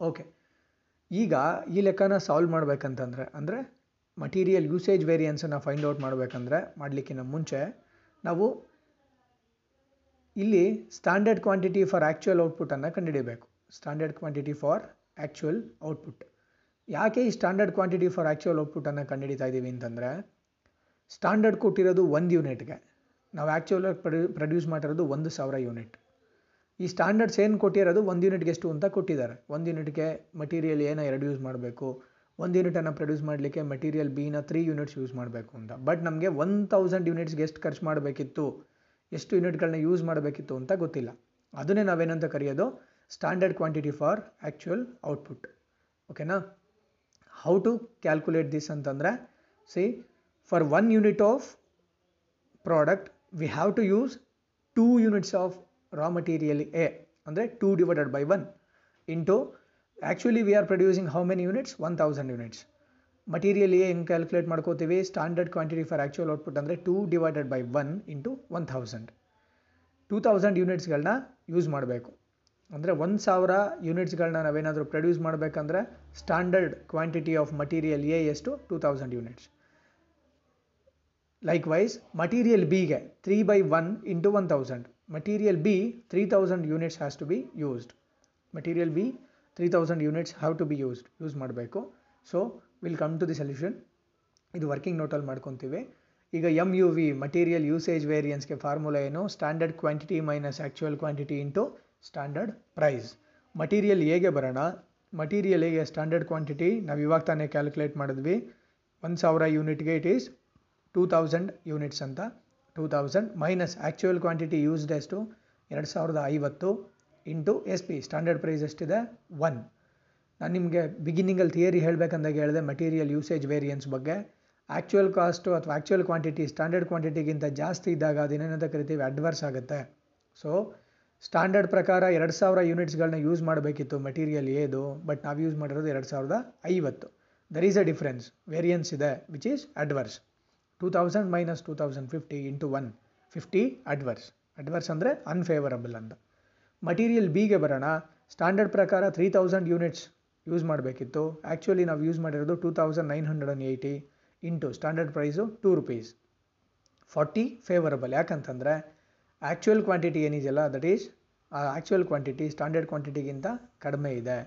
okay ಈಗ ಈ ಲೆಕ್ಕನ ಸಾಲ್ವ್ ಮಾಡಬೇಕಂತಂದರೆ, ಅಂದರೆ ಮಟೀರಿಯಲ್ ಯೂಸೇಜ್ ವೇರಿಯನ್ಸನ್ನು ಫೈಂಡ್ ಔಟ್ ಮಾಡಬೇಕಂದ್ರೆ ಮಾಡಲಿಕ್ಕಿಂತ ಮುಂಚೆ ನಾವು ಇಲ್ಲಿ ಸ್ಟ್ಯಾಂಡರ್ಡ್ ಕ್ವಾಂಟಿಟಿ ಫಾರ್ ಆ್ಯಕ್ಚುಯಲ್ ಔಟ್ಪುಟನ್ನು ಕಂಡುಹಿಡಿಯಬೇಕು standard quantity for actual output ಯಾಕೆ ಈ ಸ್ಟ್ಯಾಂಡರ್ಡ್ ಕ್ವಾಂಟಿಟಿ ಫಾರ್ ಆ್ಯಕ್ಚುಯಲ್ ಔಟ್ಪುಟನ್ನು ಕಂಡುಹಿಡಿತಾ ಇದ್ದೀವಿ ಅಂತಂದರೆ ಸ್ಟ್ಯಾಂಡರ್ಡ್ ಕೊಟ್ಟಿರೋದು ಒಂದು ಯೂನಿಟ್ಗೆ ನಾವು ಆ್ಯಕ್ಚುಲಾಗಿ ಪ್ರೊಡ್ಯೂ ಪ್ರೊಡ್ಯೂಸ್ ಮಾಡಿರೋದು ಒಂದು ಸಾವಿರ ಯೂನಿಟ್ ಈ ಸ್ಟ್ಯಾಂಡರ್ಡ್ಸ್ ಏನು ಕೊಟ್ಟಿರೋದು ಒಂದು ಯೂನಿಟ್ಗೆ ಎಷ್ಟು ಅಂತ ಕೊಟ್ಟಿದ್ದಾರೆ. ಒಂದು ಯೂನಿಟ್ಗೆ ಮಟೀರಿಯಲ್ ಏನೋ ಎರಡು ಯೂಸ್ ಮಾಡಬೇಕು, ಒಂದು ಯೂನಿಟನ್ನು ಪ್ರೊಡ್ಯೂಸ್ ಮಾಡಲಿಕ್ಕೆ ಮಟೀರಿಯಲ್ ಬಿನ ತ್ರೀ ಯೂನಿಟ್ಸ್ ಯೂಸ್ ಮಾಡಬೇಕು ಅಂತ. ಬಟ್ ನಮಗೆ ಒನ್ ತೌಸಂಡ್ ಯೂನಿಟ್ಸ್ಗೆ ಎಷ್ಟು ಖರ್ಚು ಮಾಡಬೇಕಿತ್ತು, ಎಷ್ಟು ಯೂನಿಟ್ಗಳನ್ನ ಯೂಸ್ ಮಾಡಬೇಕಿತ್ತು ಅಂತ ಗೊತ್ತಿಲ್ಲ. ಅದನ್ನೇ ನಾವೇನಂತ ಕರೆಯೋದು standard quantity for actual output ಓಕೆನಾ ಹೌ ಟು ಕ್ಯಾಲ್ಕುಲೇಟ್ ದಿಸ್ ಅಂತಂದರೆ see for one unit of product we have to use two units of raw material A ಅಂದರೆ two divided by one into actually we are producing how many units one thousand units material A ಹೆಂಗೆ calculate ಮಾಡ್ಕೋತೀವಿ? Standard quantity for actual output ಅಂದರೆ two divided by one into one thousand two thousand ಯೂನಿಟ್ಸ್ಗಳನ್ನ use ಮಾಡಬೇಕು. ಅಂದರೆ ಒಂದು ಸಾವಿರ ಯೂನಿಟ್ಸ್ಗಳನ್ನ ನಾವೇನಾದರೂ produce ಮಾಡಬೇಕಂದ್ರೆ standard quantity of material A ಎಷ್ಟು two thousand units likewise material ಬಿಗೆ three by one into one thousand material B three thousand units has to be used material B three thousand units have to be used use ಮಾಡಬೇಕು. So will come to the solution ಇದು working ನೋಟಲ್ಲಿ ಮಾಡ್ಕೊತೀವಿ. ಈಗ M U V material usage ವೇರಿಯನ್ಸ್ಗೆ formula ಏನು? Standard quantity minus actual quantity into standard price. Material ಹೇಗೆ ಬರೋಣ? Material ಹೇಗೆ standard quantity? ನಾವು ಇವಾಗ ತಾನೇ ಕ್ಯಾಲ್ಕುಲೇಟ್ ಮಾಡಿದ್ವಿ. ಒಂದು ಸಾವಿರ ಯೂನಿಟ್ಗೆ it is two thousand units ಅಂತ. Two thousand minus actual quantity used ಎಷ್ಟು? ಎರಡು ಸಾವಿರದ ಐವತ್ತು into S P standard price ಎಷ್ಟಿದೆ? ಒನ್ ನಾನು ನಿಮಗೆ ಬಿಗಿನಿಂಗಲ್ಲಿ ಥಿಯರಿ ಹೇಳಬೇಕಂದಾಗ ಹೇಳಿದೆ ಮಟೀರಿಯಲ್ ಯೂಸೇಜ್ ವೇರಿಯನ್ಸ್ ಬಗ್ಗೆ. ಆ್ಯಕ್ಚುಯಲ್ ಕಾಸ್ಟು ಅಥವಾ ಆ್ಯಕ್ಚುಯಲ್ ಕ್ವಾಂಟಿಟಿ ಸ್ಟ್ಯಾಂಡರ್ಡ್ ಕ್ವಾಂಟಿಟಿಗಿಂತ ಜಾಸ್ತಿ ಇದ್ದಾಗ ಅದೇನೇನಂತ ಕರಿತೀವಿ? ಅಡ್ವರ್ಸ್ ಆಗುತ್ತೆ. ಸೊ ಸ್ಟ್ಯಾಂಡರ್ಡ್ ಪ್ರಕಾರ ಎರಡು ಸಾವಿರ ಯೂನಿಟ್ಸ್ಗಳನ್ನ ಯೂಸ್ ಮಾಡಬೇಕಿತ್ತು ಮೆಟೀರಿಯಲ್ ಏದು ಬಟ್ ನಾವು ಯೂಸ್ ಮಾಡಿರೋದು ಎರಡು ಸಾವಿರದ ಐವತ್ತು. There is a difference variance ಇದೆ which is adverse two thousand minus two thousand fifty into one fifty adverse adverse ಅಂದರೆ ಅನ್ಫೇವರಬಲ್ ಅಂತ. ಮಟೀರಿಯಲ್ ಬಿಗೆ ಬರೋಣ. ಸ್ಟ್ಯಾಂಡರ್ಡ್ ಪ್ರಕಾರ ತ್ರೀ ತೌಸಂಡ್ ಯೂನಿಟ್ಸ್ ಯೂಸ್ ಮಾಡಬೇಕಿತ್ತು. ಆ್ಯಕ್ಚುಲಿ ನಾವು ಯೂಸ್ ಮಾಡಿರೋದು two thousand nine hundred and eighty into standard price two rupees forty favourable ಯಾಕಂತಂದರೆ actual quantity ಏನಿದೆಯಲ್ಲ ದಟ್ ಈಸ್ ಆ ಆ್ಯಕ್ಚುಯಲ್ ಕ್ವಾಂಟಿಟಿ ಸ್ಟ್ಯಾಂಡರ್ಡ್ ಕ್ವಾಂಟಿಟಿಗಿಂತ ಕಡಿಮೆ ಇದೆ.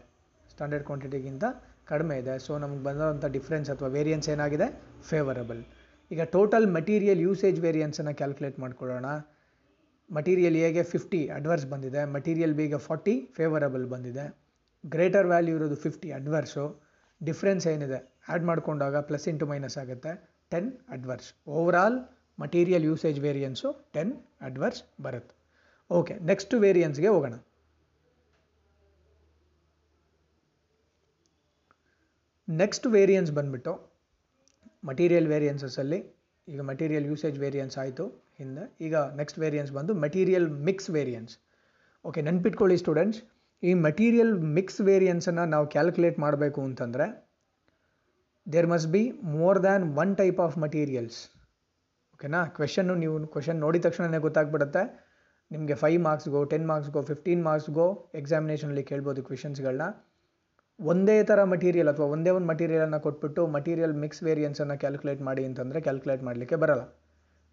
ಸ್ಟ್ಯಾಂಡರ್ಡ್ ಕ್ವಾಂಟಿಟಿಗಿಂತ ಕಡಿಮೆ ಇದೆ. ಸೊ ನಮಗೆ ಬಂದಂಥ ಡಿಫ್ರೆನ್ಸ್ ಅಥವಾ ವೇರಿಯನ್ಸ್ ಏನಾಗಿದೆ? ಫೇವರಬಲ್ ಈಗ ಟೋಟಲ್ ಮಟೀರಿಯಲ್ ಯೂಸೇಜ್ ವೇರಿಯನ್ಸನ್ನು ಕ್ಯಾಲ್ಕುಲೇಟ್ ಮಾಡ್ಕೊಳ್ಳೋಣ. ಮಟೀರಿಯಲ್ ಎಗೆ ಫಿಫ್ಟಿ ಅಡ್ವರ್ಸ್ ಬಂದಿದೆ. ಮಟೀರಿಯಲ್ ಬಿಗೆ ಫಾರ್ಟಿ ಫೇವರಬಲ್ ಬಂದಿದೆ. ಗ್ರೇಟರ್ ವ್ಯಾಲ್ಯೂ ಇರೋದು ಫಿಫ್ಟಿ ಅಡ್ವರ್ಸು ಡಿಫ್ರೆನ್ಸ್ ಏನಿದೆ? ಆ್ಯಡ್ ಮಾಡ್ಕೊಂಡಾಗ ಪ್ಲಸ್ ಇಂಟು ಮೈನಸ್ ಆಗುತ್ತೆ. Ten adverse overall material usage variance ten adverse ಬರುತ್ತೆ ಓಕೆ ನೆಕ್ಸ್ಟ್ ವೇರಿಯನ್ಸ್ಗೆ ಹೋಗೋಣ. ನೆಕ್ಸ್ಟ್ ವೇರಿಯನ್ಸ್ ಬಂದ್ಬಿಟ್ಟು ಮಟೀರಿಯಲ್ ವೇರಿಯನ್ಸಸ್ಸಲ್ಲಿ ಈಗ ಮಟೀರಿಯಲ್ ಯೂಸೇಜ್ ವೇರಿಯನ್ಸ್ ಆಯಿತು ಹಿಂದೆ. ಈಗ ನೆಕ್ಸ್ಟ್ ವೇರಿಯನ್ಸ್ ಬಂದು ಮಟೀರಿಯಲ್ ಮಿಕ್ಸ್ ವೇರಿಯನ್ಸ್ ಓಕೆ ನೆನ್ಪಿಟ್ಕೊಳ್ಳಿ ಸ್ಟೂಡೆಂಟ್ಸ್ ಈ ಮಟೀರಿಯಲ್ ಮಿಕ್ಸ್ ವೇರಿಯನ್ಸನ್ನು ನಾವು ಕ್ಯಾಲ್ಕುಲೇಟ್ ಮಾಡಬೇಕು ಅಂತಂದರೆ there must be more than one type of materials ಓಕೆನಾ? ಕ್ವೆಶನ್ನು ನೀವು ಕ್ವೆಶನ್ ನೋಡಿದ ತಕ್ಷಣನೇ ಗೊತ್ತಾಗ್ಬಿಡುತ್ತೆ. ನಿಮಗೆ ಫೈವ್ ಮಾರ್ಕ್ಸ್ಗೋ ಟೆನ್ ಮಾರ್ಕ್ಸ್ಗೋ ಫಿಫ್ಟೀನ್ ಮಾರ್ಕ್ಸ್ಗೋ ಎಕ್ಸಾಮಿನೇಷನಲ್ಲಿ ಕೇಳ್ಬೋದು ಕ್ವೆಶನ್ಸ್ಗಳನ್ನ ಒಂದೇ ಥರ ಮಟೀರಿಯಲ್ ಅಥವಾ ಒಂದೇ ಒಂದು ಮಟೀರಿಯಲನ್ನು ಕೊಟ್ಬಿಟ್ಟು ಮಟೀರಿಯಲ್ ಮಿಕ್ಸ್ ವೇರಿಯನ್ಸನ್ನು ಕ್ಯಾಲ್ಕುಲೇಟ್ ಮಾಡಿ ಅಂತಂದರೆ ಕ್ಯಾಲ್ಕುಲೇಟ್ ಮಾಡಲಿಕ್ಕೆ ಬರಲ್ಲ.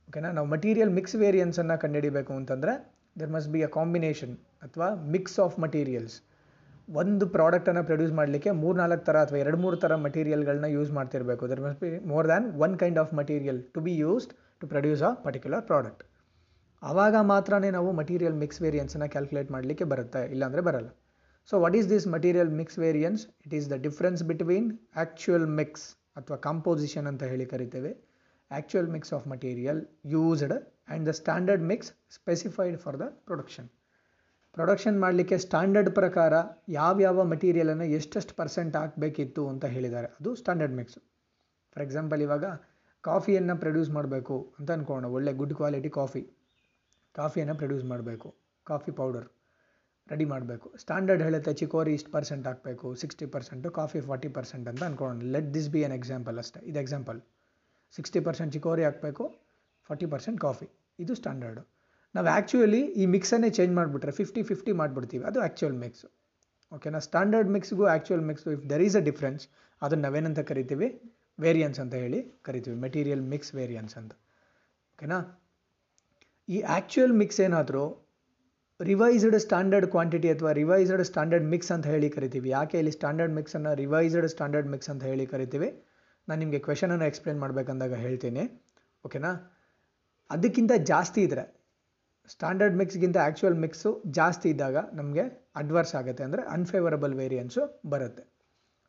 ಓಕೆನಾ? ನಾವು ಮಟೀರಿಯಲ್ ಮಿಕ್ಸ್ ವೇರಿಯನ್ಸನ್ನು ಕಂಡುಹಿಡಿಬೇಕು ಅಂತಂದರೆ there must be a combination ಅಥವಾ ಮಿಕ್ಸ್ ಆಫ್ ಮಟೀರಿಯಲ್ಸ್ ಒಂದು ಪ್ರಾಡಕ್ಟನ್ನು ಪ್ರೊಡ್ಯೂಸ್ ಮಾಡಲಿಕ್ಕೆ ಮೂರು ನಾಲ್ಕು ಥರ ಅಥವಾ ಎರಡು ಮೂರು ಥರ ಮಟೀರಿಯಲ್ಗಳನ್ನ use ಮಾಡ್ತಿರಬೇಕು. There must be more than one kind of material to be used to produce a particular product ಆವಾಗ ಮಾತ್ರನೇ ನಾವು ಮಟೀರಿಯಲ್ ಮಿಕ್ಸ್ ವೇರಿಯನ್ಸನ್ನು ಕ್ಯಾಲ್ಕುಲೇಟ್ ಮಾಡಲಿಕ್ಕೆ ಬರುತ್ತೆ, ಇಲ್ಲಾಂದರೆ ಬರಲ್ಲ. So what is this material mix variance it is the difference between actual mix ಅಥವಾ composition ಅಂತ ಹೇಳಿ ಕರಿತೇವೆ. Actual mix of material used and the standard mix specified for the production production ಮಾಡಲಿಕ್ಕೆ ಸ್ಟ್ಯಾಂಡರ್ಡ್ ಪ್ರಕಾರ ಯಾವ್ಯಾವ ಮಟೀರಿಯಲನ್ನು ಎಷ್ಟೆಷ್ಟು ಪರ್ಸೆಂಟ್ ಹಾಕಬೇಕಿತ್ತು ಅಂತ ಹೇಳಿದ್ದಾರೆ. ಅದು ಸ್ಟ್ಯಾಂಡರ್ಡ್ ಮಿಕ್ಸ್ ಫಾರ್ ಎಕ್ಸಾಂಪಲ್ ಇವಾಗ ಕಾಫಿಯನ್ನು ಪ್ರೊಡ್ಯೂಸ್ ಮಾಡಬೇಕು ಅಂತ ಅಂದ್ಕೊಳ್ಳೋಣ ಒಳ್ಳೆ ಗುಡ್ ಕ್ವಾಲಿಟಿ ಕಾಫಿ. ಕಾಫಿಯನ್ನು ಪ್ರೊಡ್ಯೂಸ್ ಮಾಡಬೇಕು. ಕಾಫಿ ಪೌಡರ್ ರೆಡಿ ಮಾಡಬೇಕು. ಸ್ಟ್ಯಾಂಡರ್ಡ್ ಹೇಳುತ್ತೆ ಚಿಕೋರಿ ಇಷ್ಟು ಪರ್ಸೆಂಟ್ ಹಾಕಬೇಕು sixty percent coffee forty percent ಅಂತ ಅಂದ್ಕೊಳ್ಳೋಣ let this be an example ಅಷ್ಟೇ. ಇದು ಎಕ್ಸಾಂಪಲ್ ಸಿಕ್ಸ್ಟಿ ಪರ್ಸೆಂಟ್ ಚಿಕೋರಿ ಹಾಕಬೇಕು ಫಾರ್ಟಿ ಪರ್ಸೆಂಟ್ ಕಾಫಿ. ಇದು ಸ್ಟ್ಯಾಂಡರ್ಡು ನಾವು ಆ್ಯಕ್ಚುಲಿ ಈ ಮಿಕ್ಸನ್ನೇ ಚೇಂಜ್ ಮಾಡಿಬಿಟ್ರೆ ಫಿಫ್ಟಿ ಫಿಫ್ಟಿ ಮಾಡಿಬಿಡ್ತೀವಿ. ಅದು ಆ್ಯಕ್ಚುಯಲ್ ಮಿಕ್ಸ್ ಓಕೆನಾ standard ಮಿಕ್ಸ್ಗೂ actual mix if there is a difference ಅದನ್ನು ನಾವೇನಂತ ಕರಿತೀವಿ? ವೇರಿಯನ್ಸ್ ಅಂತ ಹೇಳಿ ಕರಿತೀವಿ. ಮೆಟೀರಿಯಲ್ ಮಿಕ್ಸ್ ವೇರಿಯನ್ಸ್ ಅಂತ. ಓಕೆನಾ ಈ ಆ್ಯಕ್ಚುಯಲ್ ಮಿಕ್ಸ್ ಏನಾದರೂ ರಿವೈಸ್ಡ್ ಸ್ಟ್ಯಾಂಡರ್ಡ್ ಕ್ವಾಂಟಿಟಿ ಅಥವಾ ರಿವೈಸ್ಡ್ ಸ್ಟ್ಯಾಂಡರ್ಡ್ ಮಿಕ್ಸ್ ಅಂತ ಹೇಳಿ ಕರಿತೀವಿ. ಯಾಕೆ ಇಲ್ಲಿ ಸ್ಟ್ಯಾಂಡರ್ಡ್ ಮಿಕ್ಸನ್ನು ರಿವೈಸ್ಡ್ ಸ್ಟ್ಯಾಂಡರ್ಡ್ ಮಿಕ್ಸ್ ಅಂತ ಹೇಳಿ ಕರಿತೀವಿ? ನಾನು ನಿಮಗೆ ಕ್ವೆಶನನ್ನು ಎಕ್ಸ್ಪ್ಲೇನ್ ಮಾಡಬೇಕಂದಾಗ ಹೇಳ್ತೀನಿ. ಓಕೆನಾ ಅದಕ್ಕಿಂತ ಜಾಸ್ತಿ ಇದ್ದರೆ ಸ್ಟ್ಯಾಂಡರ್ಡ್ ಮಿಕ್ಸ್ಗಿಂತ ಆ್ಯಕ್ಚುಯಲ್ ಮಿಕ್ಸು ಜಾಸ್ತಿ ಇದ್ದಾಗ ನಮಗೆ ಅಡ್ವರ್ಸ್ ಆಗುತ್ತೆ ಅಂದರೆ ಅನ್ಫೇವರಬಲ್ ವೇರಿಯನ್ಸು ಬರುತ್ತೆ.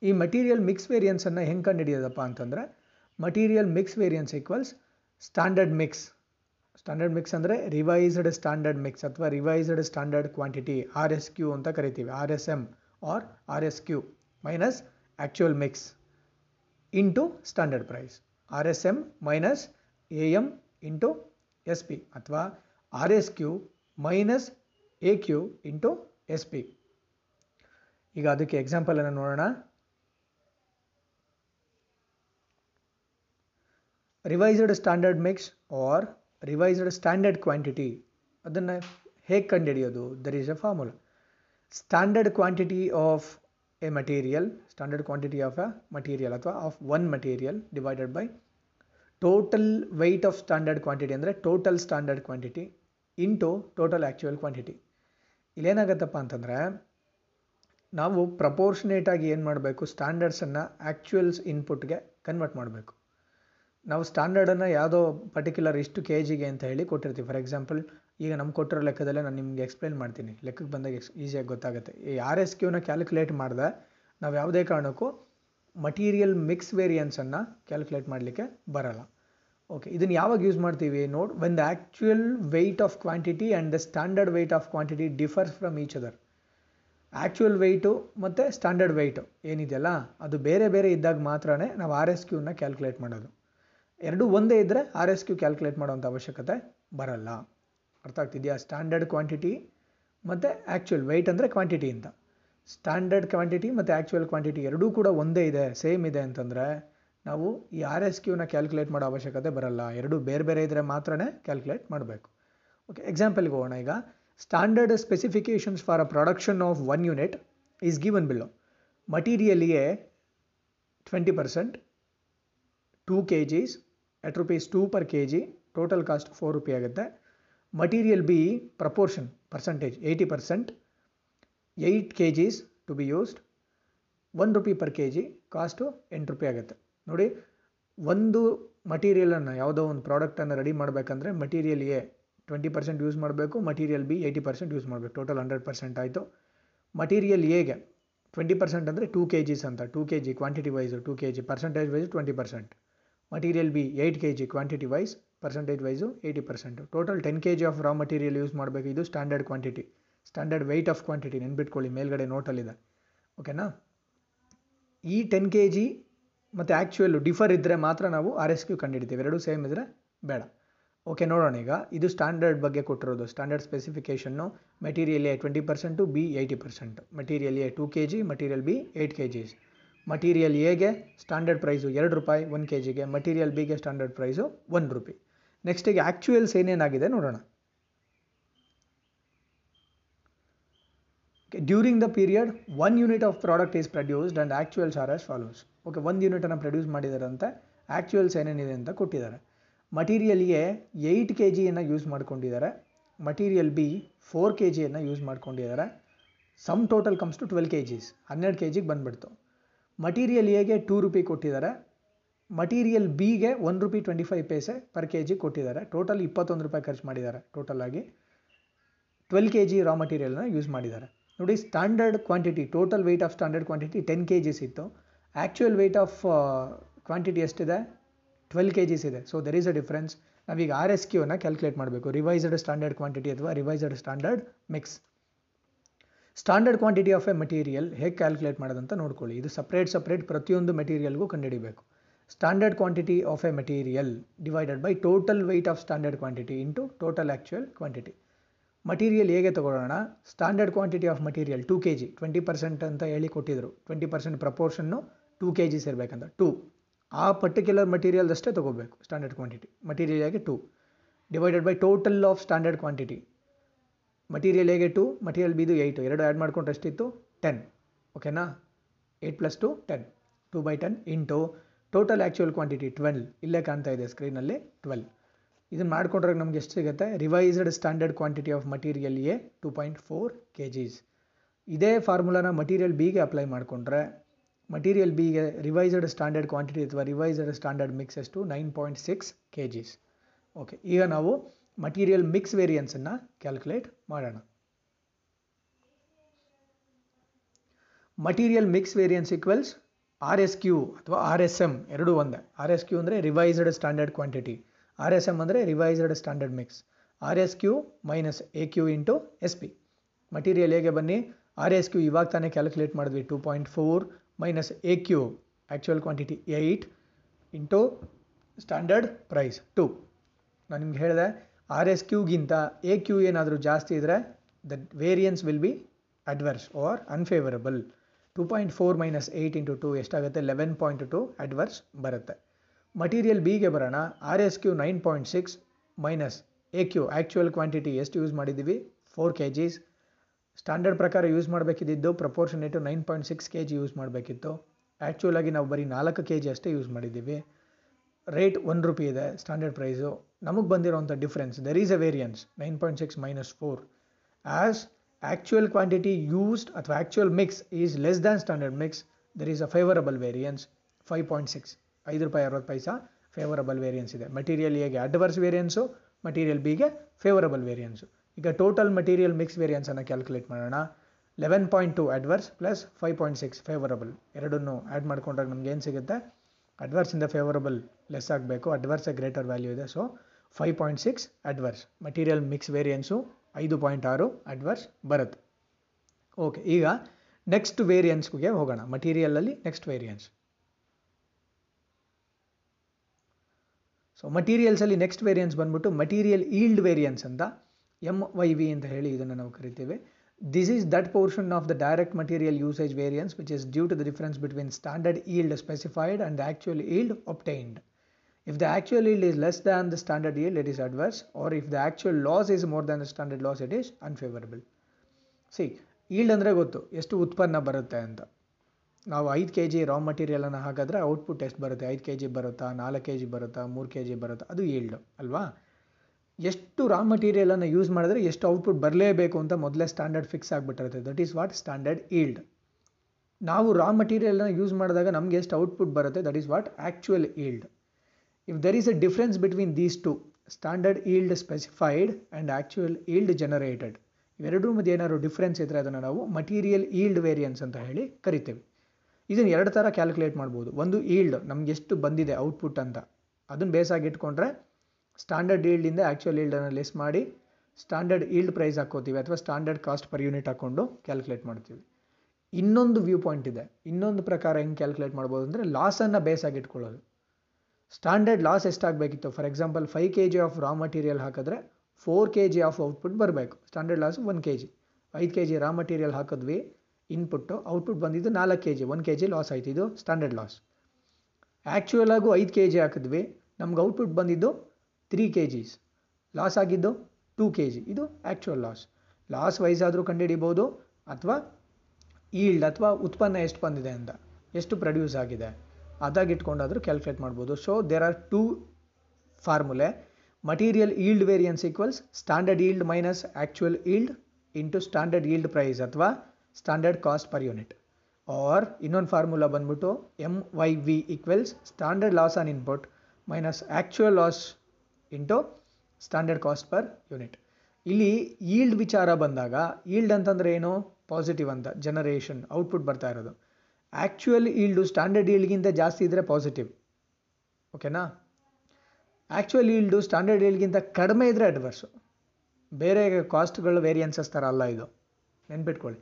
ಈ ಮಟೀರಿಯಲ್ ಮಿಕ್ಸ್ ವೇರಿಯನ್ಸನ್ನು ಹೆಂಗೆ ಕಂಡುಹಿಡಿಯೋದಪ್ಪ ಅಂತಂದರೆ material mix variance equals standard mix standard mix ಅಂದರೆ ರಿವೈಸ್ಡ್ ಸ್ಟ್ಯಾಂಡರ್ಡ್ ಮಿಕ್ಸ್ ಅಥವಾ revised standard quantity R S Q ಅಂತ ಕರಿತೀವಿ R S M or R S Q minus actual mix into standard price R S M minus A M into S P ಅಥವಾ R S Q minus A Q into S P ಈಗ ಅದಕ್ಕೆ ಎಕ್ಸಾಂಪಲನ್ನು ನೋಡೋಣ. Revised standard mix or revised standard quantity ಅದನ್ನು ಹೇಗೆ ಕಂಡುಹಿಡಿಯೋದು? There is a formula standard quantity of A material standard quantity of a material ಅಥವಾ of one material divided by total weight of standard quantity ಅಂದರೆ total standard quantity into total actual quantity ಇಲ್ಲೇನಾಗತ್ತಪ್ಪ ಅಂತಂದರೆ, ನಾವು ಪ್ರಪೋರ್ಷನೇಟಾಗಿ ಏನು ಮಾಡಬೇಕು? ಸ್ಟ್ಯಾಂಡರ್ಡ್ಸನ್ನು actuals ಇನ್ಪುಟ್ಗೆ convert ಮಾಡಬೇಕು. ನಾವು ಸ್ಟ್ಯಾಂಡರ್ಡನ್ನು ಯಾವುದೋ ಪರ್ಟಿಕ್ಯುಲರ್ ಇಷ್ಟು ಕೆ ಜಿಗೆ ಅಂತ ಹೇಳಿ ಕೊಟ್ಟಿರ್ತೀವಿ. ಫಾರ್ ಎಕ್ಸಾಂಪಲ್ ಈಗ ನಮ್ಗೆ ಕೊಟ್ಟಿರೋ ಲೆಕ್ಕದಲ್ಲೇ ನಾನು ನಿಮಗೆ ಎಕ್ಸ್ಪ್ಲೈನ್ ಮಾಡ್ತೀನಿ. ಲೆಕ್ಕಕ್ಕೆ ಬಂದಾಗ ಎಕ್ಸ್ ಈಸಿಯಾಗಿ ಗೊತ್ತಾಗುತ್ತೆ. ಈ ಆರ್ ಎಸ್ ಕ್ಯೂನ ಕ್ಯಾಲ್ಕುಲೇಟ್ ಮಾಡಿದೆ, ನಾವು ಯಾವುದೇ ಕಾರಣಕ್ಕೂ ಮಟೀರಿಯಲ್ ಮಿಕ್ಸ್ ವೇರಿಯನ್ಸನ್ನು ಕ್ಯಾಲ್ಕುಲೇಟ್ ಮಾಡಲಿಕ್ಕೆ ಬರಲ್ಲ. ಓಕೆ ಇದನ್ನು ಯಾವಾಗ ಯೂಸ್ ಮಾಡ್ತೀವಿ? ನೋಡ್ when the actual weight of quantity and the standard weight of quantity differs from each other actual weight ಮತ್ತು ಸ್ಟ್ಯಾಂಡರ್ಡ್ ವೆಯ್ಟು ಏನಿದೆಯಲ್ಲ, ಅದು ಬೇರೆ ಬೇರೆ ಇದ್ದಾಗ ಮಾತ್ರನೇ ನಾವು ಆರ್ ಎಸ್ ಕ್ಯೂನ ಕ್ಯಾಲ್ಕುಲೇಟ್ ಮಾಡೋದು. ಎರಡು ಒಂದೇ ಇದ್ದರೆ ಆರ್ ಎಸ್ ಕ್ಯೂ ಕ್ಯಾಲ್ಕುಲೇಟ್ ಮಾಡೋವಂಥ ಅವಶ್ಯಕತೆ ಬರಲ್ಲ. ಅರ್ಥ ಆಗ್ತಿದೆಯಾ? ಸ್ಟ್ಯಾಂಡರ್ಡ್ ಕ್ವಾಂಟಿಟಿ ಮತ್ತು ಆ್ಯಕ್ಚುಯಲ್ ವೆಯ್ಟ್ ಅಂದರೆ ಕ್ವಾಂಟಿಟಿ ಅಂತ. ಸ್ಟ್ಯಾಂಡರ್ಡ್ ಕ್ವಾಂಟಿಟಿ ಮತ್ತು ಆ್ಯಕ್ಚುಯಲ್ ಕ್ವಾಂಟಿಟಿ ಎರಡೂ ಕೂಡ ಒಂದೇ ಇದೆ ಸೇಮ್ ಇದೆ ಅಂತಂದರೆ ನಾವು ಈ ಆರ್ ಎಸ್ ಕ್ಯೂನ ಕ್ಯಾಲ್ಕುಲೇಟ್ ಮಾಡೋ ಅವಶ್ಯಕತೆ ಬರಲ್ಲ. ಎರಡು ಬೇರೆ ಬೇರೆ ಇದ್ದರೆ ಮಾತ್ರನೇ ಕ್ಯಾಲ್ಕುಲೇಟ್ ಮಾಡಬೇಕು. ಓಕೆ ಎಕ್ಸಾಂಪಲ್ಗೆ ಹೋಗೋಣ ಈಗ. Standard specifications for a production of one unit is given below ಮಟೀರಿಯಲ್ಗೆ twenty percent two K Gs at rupees two per K G total cost four rupee ಆಗುತ್ತೆ material B proportion percentage eighty percent eight K Gs to be used one rupee per K G cost ಎಂಟು ರೂಪಾಯಿ ಆಗುತ್ತೆ ನೋಡಿ ಒಂದು ಮಟೀರಿಯಲನ್ನು ಯಾವುದೋ ಒಂದು ಪ್ರಾಡಕ್ಟನ್ನು ರೆಡಿ ಮಾಡಬೇಕಂದ್ರೆ material A twenty percent use ಮಾಡಬೇಕು material B eighty percent use ಮಾಡಬೇಕು. ಟೋಟಲ್ ಹಂಡ್ರೆಡ್ ಪರ್ಸೆಂಟ್ ಆಯಿತು. ಮಟೀರಿಯಲ್ ಎಗೆ ಟ್ವೆಂಟಿ ಪರ್ಸೆಂಟ್ ಅಂದರೆ ಟೂ ಕೆ ಜಿಸ್ ಅಂತ. Two K G quantity wise two K G percentage wise twenty percent material B eight K G quantity wise percentage wise eighty percent total ten K G of raw material use ಮಾಡಬೇಕು. ಇದು standard quantity standard weight of quantity ನೆನ್ಪಿಟ್ಕೊಳ್ಳಿ. ಮೇಲ್ಗಡೆ ನೋಟಲ್ಲಿದೆ ಓಕೆನಾ ಈ ten K G ಮತ್ತು actual differ ಇದ್ದರೆ ಮಾತ್ರ ನಾವು ಆರ್ ಎಸ್ ಕ್ಯೂ ಕಂಡುಹಿಡಿತೀವಿ ಎರಡೂ ಸೇಮ್ ಇದ್ದರೆ ಬೇಡ. ಓಕೆ ನೋಡೋಣ ಈಗ. ಇದು ಸ್ಟ್ಯಾಂಡರ್ಡ್ ಬಗ್ಗೆ ಕೊಟ್ಟಿರೋದು. Standard specification material A twenty percent B eighty percent material A two K G material B eight K Gs material ಎಗೆ ಸ್ಟ್ಯಾಂಡರ್ಡ್ ಪ್ರೈಸು ಎರಡು ರೂಪಾಯಿ ಒನ್ ಕೆ ಜಿಗೆ ಮಟೀರಿಯಲ್ ಬಿಗೆ ಸ್ಟ್ಯಾಂಡರ್ಡ್ ಪ್ರೈಸು ಒನ್ ರೂಪಿ ನೆಕ್ಸ್ಟಿಗೆ ಆ್ಯಕ್ಚುಯಲ್ಸ್ ಏನೇನಾಗಿದೆ ನೋಡೋಣ. During the period one unit of product is produced and actuals are as follows okay ಒಂದು ಯೂನಿಟನ್ನು ಪ್ರೊಡ್ಯೂಸ್ ಮಾಡಿದಾರಂತೆ ಆ್ಯಕ್ಚುಯಲ್ಸ್ ಏನೇನಿದೆ ಅಂತ ಕೊಟ್ಟಿದ್ದಾರೆ. ಮಟೀರಿಯಲ್ ಎ ಏಯ್ಟ್ ಕೆ ಜಿಯನ್ನು ಯೂಸ್ ಮಾಡ್ಕೊಂಡಿದ್ದಾರೆ. ಮಟೀರಿಯಲ್ ಬಿ ಫೋರ್ ಕೆ ಜಿಯನ್ನು ಯೂಸ್ ಮಾಡ್ಕೊಂಡಿದ್ದಾರೆ. Sum total comes to twelve K Gs ಹನ್ನೆರಡು ಕೆ ಜಿಗೆ ಬಂದುಬಿಡ್ತು. ಮಟೀರಿಯಲ್ ಎಗೆ ಟೂ ರುಪಿ ಕೊಟ್ಟಿದ್ದಾರೆ. ಮಟೀರಿಯಲ್ ಬಿಗೆ one rupee twenty five paise per K G ಕೊಟ್ಟಿದ್ದಾರೆ. ಟೋಟಲ್ ಇಪ್ಪತ್ತೊಂದು ರೂಪಾಯಿ ಖರ್ಚು ಮಾಡಿದ್ದಾರೆ ಟೋಟಲ್ ಆಗಿ. ಟ್ವೆಲ್ ಕೆ ಜಿ ರಾ ಮಟೀರಿಯಲ್ನ ಯೂಸ್ ಮಾಡಿದ್ದಾರೆ. ನೋಡಿ standard quantity total weight of standard quantity ten K Gs ಇತ್ತು ಆ್ಯಕ್ಚುಯಲ್ ವೆಯ್ಟ್ ಆಫ್ ಕ್ವಾಂಟಿಟಿ ಎಷ್ಟಿದೆ? ಟ್ವೆಲ್ ಕೆ ಜಿಸ್ ಇದೆ. So there is a difference ನಾವೀಗ ಆರ್ ಎಸ್ ಕ್ಯೂನ ಕ್ಯಾಲ್ಕುಲೇಟ್ ಮಾಡಬೇಕು. ರಿವೈಸ್ಡ್ ಸ್ಟ್ಯಾಂಡರ್ಡ್ ಕ್ವಾಂಟಿಟಿ ಅಥವಾ revised standard mix standard quantity of A material ಹೇಗೆ calculate ಮಾಡೋದಂತ ನೋಡ್ಕೊಳ್ಳಿ. ಇದು ಸಪ್ರೇಟ್ ಸಪ್ರೇಟ್ ಪ್ರತಿಯೊಂದು ಮೆಟೀರಿಯಲ್ಗೂ ಕಂಡುಹಿಡಿಬೇಕು. Standard quantity of A material divided by total weight of standard quantity into total actual quantity material ಹೇಗೆ ತಗೊಳ್ಳೋಣ? Standard quantity of material two K G twenty percent ಅಂತ ಹೇಳಿ ಕೊಟ್ಟಿದ್ರು. Twenty percent proportion two K Gs ಇರಬೇಕಂತ two ಆ particular ಮಟೀರಿಯಲ್ದಷ್ಟೇ ತೊಗೋಬೇಕು standard quantity material ಆಗಿ two divided by total of standard quantity material ಹೇಗೆ ಟು ಮಟೀರಿಯಲ್ ಬಿದು ಏಯ್ಟು ಎರಡು ಆ್ಯಡ್ ಮಾಡ್ಕೊಂಡ್ರೆ ಎಷ್ಟಿತ್ತು? ಟೆನ್ ಓಕೆನಾ eight plus two ten two by ten into total actual quantity twelve ಇಲ್ಲೇ ಕಾಣ್ತಾ ಇದೆ ಸ್ಕ್ರೀನಲ್ಲಿ ಟ್ವೆಲ್ ಇದನ್ನು ಮಾಡಿಕೊಂಡ್ರೆ ನಮ್ಗೆ ಎಷ್ಟು ಸಿಗುತ್ತೆ? Revised standard quantity of material A two point four K Gs ಇದೇ ಫಾರ್ಮುಲಾನ ಮಟೀರಿಯಲ್ ಬಿಗೆ ಅಪ್ಲೈ ಮಾಡಿಕೊಂಡ್ರೆ ಮಟೀರಿಯಲ್ ಬಿಗೆ ರಿವೈಸ್ಡ್ ಸ್ಟ್ಯಾಂಡರ್ಡ್ ಕ್ವಾಂಟಿಟಿ ಅಥವಾ ರಿವೈಸ್ಡ್ ಸ್ಟ್ಯಾಂಡರ್ಡ್ ಮಿಕ್ಸ್ ಎಷ್ಟು? Nine point six K Gs okay ಈಗ ನಾವು ಮಟೀರಿಯಲ್ ಮಿಕ್ಸ್ ವೇರಿಯನ್ಸನ್ನು ಕ್ಯಾಲ್ಕುಲೇಟ್ ಮಾಡೋಣ. Material mix variance equals R S Q ಅಥವಾ ಆರ್ ಎಸ್ ಎಂ ಎರಡೂ ಒಂದೇ. ಆರ್ ಎಸ್ ಕ್ಯೂ ಅಂದರೆ revised standard quantity R S M ಅಂದರೆ revised standard mix R S Q minus A Q into S P material ಹೇಗೆ ಬನ್ನಿ? R S Q ಇವಾಗ ತಾನೇ calculate ಮಾಡಿದ್ವಿ. Two point four minus A Q actual quantity eight into standard price two ನಾನು ನಿಮ್ಗೆ ಹೇಳಿದೆ R S ಕ್ಯೂಗಿಂತ A Q ಏನಾದರೂ ಜಾಸ್ತಿ ಇದ್ದರೆ the variance will be adverse or unfavourable two point four minus eight into two ಎಷ್ಟಾಗುತ್ತೆ? Eleven point two adverse ಬರುತ್ತೆ. Material ಬಿಗೆ ಬರೋಣ. R S Q nine point six minus A Q actual quantity ಎಷ್ಟು use ಮಾಡಿದ್ದೀವಿ? Four K Gs standard ಪ್ರಕಾರ use ಮಾಡಬೇಕಿದ್ದು proportionate nine point six K G use ಮಾಡಬೇಕಿತ್ತು. Actual ಆಗಿ ನಾವು ಬರೀ ನಾಲ್ಕು ಕೆ ಜಿ ಅಷ್ಟೇ ಯೂಸ್ ಮಾಡಿದ್ದೀವಿ. ರೇಟ್ ಒನ್ ರುಪಿ ಇದೆ ಸ್ಟ್ಯಾಂಡರ್ಡ್ ಪ್ರೈಸು ನಮಗೆ ಬಂದಿರೋಂಥ difference there is a variance nine point six minus four as actual quantity used ಅಥವಾ actual mix is less than standard mix there is a favourable variance five point six ಐದು ರೂಪಾಯಿ ಅರವತ್ತು ಪೈಸಾ favourable variance ಇದೆ. Material ಎಗೆ adverse variance material ಬಿಗೆ favourable variance ಈಗ total material mix ವೇರಿಯನ್ಸನ್ನು calculate ಮಾಡೋಣ. Eleven point two adverse plus five point six favourable ಎರಡನ್ನೂ ಆ್ಯಡ್ ಮಾಡ್ಕೊಂಡಾಗ ನಮ್ಗೆ ಏನು ಸಿಗುತ್ತೆ? ಅಡ್ವರ್ಸಿಂದ ಫೇವರಬಲ್ ಲೆಸ್ ಆಗಬೇಕು. ಅಡ್ವರ್ಸ್ ಗ್ರೇಟರ್ ವ್ಯಾಲ್ಯೂ ಇದೆ. So five point six adverse material mix variance ಐದು ಪಾಯಿಂಟ್ ಆರು ಅಡ್ವರ್ಸ್ ಬರುತ್ತೆ. ಓಕೆ ಈಗ ನೆಕ್ಸ್ಟ್ ವೇರಿಯನ್ಸ್ಗೆ ಹೋಗೋಣ. ಮಟೀರಿಯಲಲ್ಲಿ ನೆಕ್ಸ್ಟ್ ವೇರಿಯನ್ಸ್ ಸೊ ಮಟೀರಿಯಲ್ಸಲ್ಲಿ ನೆಕ್ಸ್ಟ್ ವೇರಿಯನ್ಸ್ ಬಂದ್ಬಿಟ್ಟು ಮಟೀರಿಯಲ್ ಈಲ್ಡ್ ವೇರಿಯನ್ಸ್ ಅಂತ ಎಂ ವೈ ವಿ ಅಂತ ಹೇಳಿ ಇದನ್ನು ನಾವು ಕರಿತೀವಿ. This is that portion of the direct material usage variance which is due to the difference between standard yield specified and actual yield obtained If the actual yield is less than the standard yield, it is adverse, or if the actual loss is more than the standard loss, it is unfavorable. See yield ಅಂದರೆ ಗೊತ್ತು ಎಷ್ಟು ಉತ್ಪನ್ನ ಬರುತ್ತೆ ಅಂತ. ನಾವು ಐದು K G ರಾ ಮಟೀರಿಯಲನ್ನು ಹಾಕಿದ್ರೆ output ಎಷ್ಟು ಬರುತ್ತೆ? ಐದು ಕೆ ಜಿ ಬರುತ್ತಾ? ನಾಲ್ಕು ಕೆ ಜಿ ಬರುತ್ತಾ? ಮೂರು ಕೆ ಜಿ ಬರುತ್ತಾ? ಅದು ಈಲ್ಡ್ ಅಲ್ವಾ? ಎಷ್ಟು ರಾ ಮಟೀರಿಯಲನ್ನು ಯೂಸ್ ಮಾಡಿದ್ರೆ ಎಷ್ಟು ಔಟ್ಪುಟ್ ಬರಲೇಬೇಕು ಅಂತ ಮೊದಲೇ standard fix ಆಗಿಬಿಟ್ಟಿರುತ್ತೆ. That is what standard yield ನಾವು ರಾ ಮಟೀರಿಯಲ್ನ ಯೂಸ್ ಮಾಡಿದಾಗ ನಮಗೆ ಎಷ್ಟು ಔಟ್ಪುಟ್ ಬರುತ್ತೆ? That is what actual yield if there is a difference between these two standard yield specified and actual yield generated ಇವೆರಡರ ಮಧ್ಯೆ ಏನಾದ್ರು ಡಿಫ್ರೆನ್ಸ್ ಇದ್ದರೆ ಅದನ್ನು ನಾವು ಮಟೀರಿಯಲ್ ಈಲ್ಡ್ ವೇರಿಯನ್ಸ್ ಅಂತ ಹೇಳಿ ಕರಿತೇವೆ. ಇದನ್ನು ಎರಡು ಥರ ಕ್ಯಾಲ್ಕುಲೇಟ್ ಮಾಡ್ಬೋದು. ಒಂದು ಈಲ್ಡ್ ನಮ್ಗೆ ಎಷ್ಟು ಬಂದಿದೆ ಔಟ್ಪುಟ್ ಅಂತ. ಅದನ್ನು ಬೇಸಾಗಿ ಇಟ್ಕೊಂಡ್ರೆ ಸ್ಟ್ಯಾಂಡರ್ಡ್ ಈಲ್ಡಿಂದ ಆ್ಯಕ್ಚುಯಲ್ ಈಲ್ಡನ್ನು ಲೆಸ್ ಮಾಡಿ, ಸ್ಟ್ಯಾಂಡರ್ಡ್ ಈಲ್ಡ್ ಪ್ರೈಸ್ ಹಾಕೋತೀವಿ ಅಥವಾ ಸ್ಟ್ಯಾಂಡರ್ಡ್ ಕಾಸ್ಟ್ ಪರ್ ಯೂನಿಟ್ ಹಾಕ್ಕೊಂಡು ಕ್ಯಾಲ್ಕುಲೇಟ್ ಮಾಡ್ತೀವಿ. ಇನ್ನೊಂದು ವ್ಯೂ ಪಾಯಿಂಟ್ ಇದೆ. ಇನ್ನೊಂದು ಪ್ರಕಾರ ಹೆಂಗೆ ಕ್ಯಾಲ್ಕುಲೇಟ್ ಮಾಡ್ಬೋದು ಅಂದರೆ ಲಾಸನ್ನು ಬೇಸಾಗಿ ಇಟ್ಕೊಳ್ಳೋದು. Standard loss ಎಷ್ಟಾಗಬೇಕಿತ್ತು? For example five K G of raw material ಹಾಕಿದ್ರೆ four K G of output ಬರಬೇಕು. Standard loss one K G ಐದು ಕೆ ಜಿ ರಾ ಮಟೀರಿಯಲ್ ಹಾಕಿದ್ವಿ ಇನ್ಪುಟ್ಟು ಔಟ್ಪುಟ್ ಬಂದಿದ್ದು ನಾಲ್ಕು K G one K G loss ಆಯ್ತು. ಇದು standard loss ಆ್ಯಕ್ಚುಯಲಾಗೂ ಐದು K G ಹಾಕಿದ್ವಿ. ನಮ್ಗೆ ಔಟ್ಪುಟ್ ಬಂದಿದ್ದು ತ್ರೀ ಕೆ ಜೀಸ್ ಲಾಸ್ ಆಗಿದ್ದು ಟೂ ಕೆ ಜಿ ಇದು ಆ್ಯಕ್ಚುಯಲ್ ಲಾಸ್ ಲಾಸ್ ವೈಸ್ ಆದರೂ ಕಂಡುಹಿಡಿಬೋದು ಅಥವಾ ಈಲ್ಡ್ ಅಥವಾ ಉತ್ಪನ್ನ ಎಷ್ಟು ಬಂದಿದೆ ಅಂತ. ಎಷ್ಟು ಪ್ರೊಡ್ಯೂಸ್ ಆಗಿದೆ. ಅದಾಗಿಟ್ಕೊಂಡಾದರೂ ಕ್ಯಾಲ್ಕುಲೇಟ್ ಮಾಡ್ಬೋದು. So there are two formulae material yield variance equals standard yield minus actual yield into standard yield price ಅಥವಾ standard cost per unit or ಇನ್ನೊಂದು ಫಾರ್ಮುಲಾ ಬಂದ್ಬಿಟ್ಟು M Y V equals standard loss on input minus actual loss into standard cost per unit ಇಲ್ಲಿ yield ವಿಚಾರ ಬಂದಾಗ yield ಅಂತಂದರೆ ಏನು? Positive ಅಂತ generation output ಬರ್ತಾ ಇರೋದು. ಆ್ಯಕ್ಚುಯಲ್ ಈಲ್ಡು ಸ್ಟ್ಯಾಂಡರ್ಡ್ ಈಲ್ಡ್ಗಿಂತ ಜಾಸ್ತಿ ಇದ್ದರೆ ಪಾಸಿಟಿವ್ ಓಕೆನಾ ಆ್ಯಕ್ಚುಯಲ್ ಈಲ್ಡು ಸ್ಟ್ಯಾಂಡರ್ಡ್ ಈಲ್ಡ್ಗಿಂತ ಕಡಿಮೆ ಇದ್ದರೆ ಅಡ್ವರ್ಸು ಬೇರೆ ಕಾಸ್ಟ್ಗಳು ವೇರಿಯನ್ಸಸ್ ಥರ ಅಲ್ಲ ಇದು. ನೆನ್ಪಿಟ್ಕೊಳ್ಳಿ.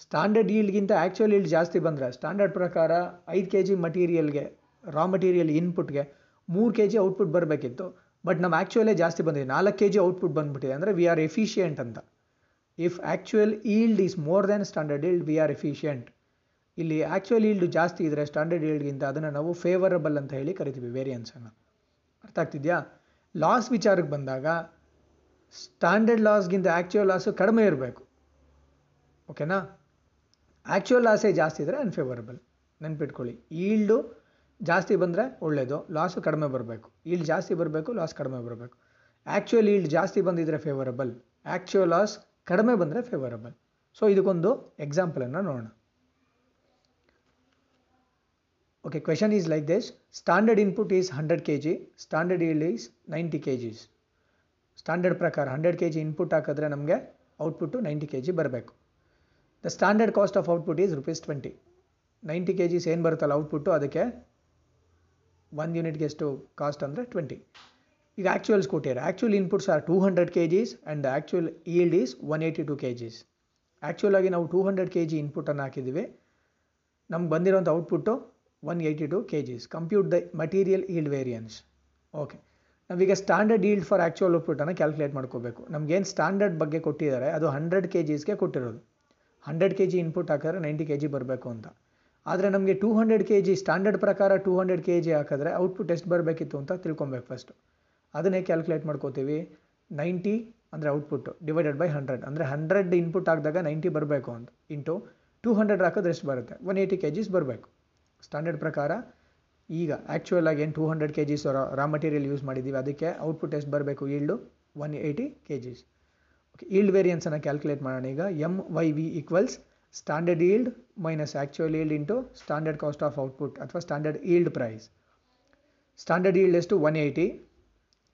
ಸ್ಟ್ಯಾಂಡರ್ಡ್ ಈಲ್ಡ್ಗಿಂತ ಆ್ಯಕ್ಚುಯಲ್ ಈಲ್ಡ್ ಜಾಸ್ತಿ ಬಂದರೆ ಸ್ಟ್ಯಾಂಡರ್ಡ್ ಪ್ರಕಾರ ಐದು ಕೆ ಜಿ ಮಟೀರಿಯಲ್ಗೆ ರಾ ಮಟೀರಿಯಲ್ ಇನ್ಪುಟ್ಗೆ ಮೂರು ಕೆ ಜಿ ಔಟ್ಪುಟ್ ಬರಬೇಕಿತ್ತು. ಬಟ್ ನಮ್ಮ ಆ್ಯಕ್ಚುಯಲೇ ಜಾಸ್ತಿ ಬಂದಿದೆ. ನಾಲ್ಕು ಕೆ ಜಿ ಔಟ್ಪುಟ್ ಬಂದ್ಬಿಟ್ಟಿದೆ. ಅಂದರೆ ವಿ ಆರ್ ಎಫಿಷಿಯೆಂಟ್ ಅಂತ. If actual yield is more than standard yield we are efficient ಇಲ್ಲಿ ಆ್ಯಕ್ಚುಯಲ್ ಈಲ್ಡ್ ಜಾಸ್ತಿ ಇದ್ದರೆ ಸ್ಟ್ಯಾಂಡರ್ಡ್ ಈಲ್ಡ್ಗಿಂತ ಅದನ್ನು ನಾವು ಫೇವರಬಲ್ ಅಂತ ಹೇಳಿ ಕರಿತೀವಿ ವೇರಿಯನ್ಸನ್ನು ಅರ್ಥ ಆಗ್ತಿದೆಯಾ? ಲಾಸ್ ವಿಚಾರಕ್ಕೆ ಬಂದಾಗ ಸ್ಟ್ಯಾಂಡರ್ಡ್ ಲಾಸ್ಗಿಂತ ಆ್ಯಕ್ಚುಯಲ್ ಲಾಸು ಕಡಿಮೆ ಇರಬೇಕು. ಓಕೆನಾ ಆ್ಯಕ್ಚುಯಲ್ ಲಾಸೇ ಜಾಸ್ತಿ ಇದ್ದರೆ ಅನ್ಫೇವರಬಲ್ ನೆನ್ಪಿಟ್ಕೊಳ್ಳಿ. ಈಲ್ಡು ಜಾಸ್ತಿ ಬಂದರೆ ಒಳ್ಳೆಯದು ಲಾಸು ಕಡಿಮೆ ಬರಬೇಕು. ಈಲ್ಡ್ ಜಾಸ್ತಿ ಬರಬೇಕು ಲಾಸ್ ಕಡಿಮೆ ಬರಬೇಕು. ಆ್ಯಕ್ಚುಯಲ್ ಈಲ್ಡ್ ಜಾಸ್ತಿ ಬಂದಿದ್ದರೆ ಫೇವರಬಲ್ ಆ್ಯಕ್ಚುಯಲ್ ಲಾಸ್ ಕಡಿಮೆ ಬಂದರೆ ಫೇವರಬಲ್ ಸೊ ಇದಕ್ಕೊಂದು ಎಕ್ಸಾಂಪಲನ್ನು ನೋಡೋಣ. Okay question is like this standard input is hundred K G standard yield is ninety K Gs standard ಪ್ರಕಾರ ಹಂಡ್ರೆಡ್ ಕೆ ಜಿ ಇನ್ಪುಟ್ ಹಾಕಿದ್ರೆ ನಮಗೆ ಔಟ್ಪುಟ್ಟು ನೈಂಟಿ ಕೆ ಜಿ ಬರಬೇಕು. The standard cost of output is rupees twenty ninety K Gs ಏನು ಬರುತ್ತಲ್ಲ output ಅದಕ್ಕೆ ಒಂದು ಯೂನಿಟ್ಗೆ ಎಷ್ಟು ಕಾಸ್ಟ್ ಅಂದರೆ ಟ್ವೆಂಟಿ ಈಗ ಆ್ಯಕ್ಚುಯಲ್ಸ್ ಕೊಟ್ಟಿದ್ದಾರೆ actual inputs are two hundred K Gs and actual yield is one eighty two K Gs actual ನಾವು ಟೂ ಹಂಡ್ರೆಡ್ ಕೆ ಜಿ ಇನ್ಪುಟನ್ನು ಹಾಕಿದ್ದೀವಿ. ನಮ್ಗೆ ಬಂದಿರೋಂಥ output one eighty two K Gs compute the material yield variance okay ನಾವೀಗ standard yield for actual ಔಟ್ಪುಟನ್ನು calculate ಮಾಡ್ಕೋಬೇಕು ನಮಗೇನು standard ಬಗ್ಗೆ ಕೊಟ್ಟಿದ್ದಾರೆ, ಅದು ಹಂಡ್ರೆಡ್ ಕೆ ಜಿಸ್ಗೆ ಕೊಟ್ಟಿರೋದು. ಹಂಡ್ರೆಡ್ ಕೆ ಜಿ ಇನ್ಪುಟ್ ಹಾಕಿದ್ರೆ ನೈಂಟಿ ಕೆ ಜಿ ಬರಬೇಕು ಅಂತ. ಆದರೆ ನಮಗೆ two hundred K G standard ಪ್ರಕಾರ ಟೂ ಹಂಡ್ರೆಡ್ ಕೆ ಜಿ ಹಾಕಿದ್ರೆ ಔಟ್ಪುಟ್ ಎಷ್ಟು ಬರಬೇಕಿತ್ತು ಅಂತ ತಿಳ್ಕೊಬೇಕು ಫಸ್ಟು ಅದನ್ನೇ ಕ್ಯಾಲ್ಕುಲೇಟ್ ಮಾಡ್ಕೋತೀವಿ. ನೈಂಟಿ ಅಂದರೆ ಔಟ್ಪುಟ್ ಡಿವೈಡೆಡ್ ಬೈ ಹಂಡ್ರೆಡ್ ಅಂದರೆ ಹಂಡ್ರೆಡ್ ಇನ್ಪುಟ್ ಹಾಕಿದಾಗ ನೈಂಟಿ ಬರಬೇಕು ಅಂತ. ಇಂಟು ಟೂ ಹಂಡ್ರೆಡ್ ಹಾಕಿದ್ರೆ ಎಷ್ಟು ಬರುತ್ತೆ? ಒನ್ ಏಯ್ಟಿ ಕೆ ಜಿಸ್ ಬರಬೇಕು. ಸ್ಟ್ಯಾಂಡರ್ಡ್ ಪ್ರಕಾರ ಈಗ ಆ್ಯಕ್ಚುಯಲ್ ಆಗಿ ಏನು two hundred K Gs raw material use ಮಾಡಿದ್ದೀವಿ ಅದಕ್ಕೆ ಔಟ್ಪುಟ್ ಎಷ್ಟು ಬರಬೇಕು yield? One eighty K Gs okay yield ವೇರಿಯನ್ಸನ್ನು calculate ಮಾಡೋಣ ಈಗ. M Y V equals standard yield minus actual yield into standard cost of output ಅಥವಾ standard yield price standard yield ಎಷ್ಟು one eighty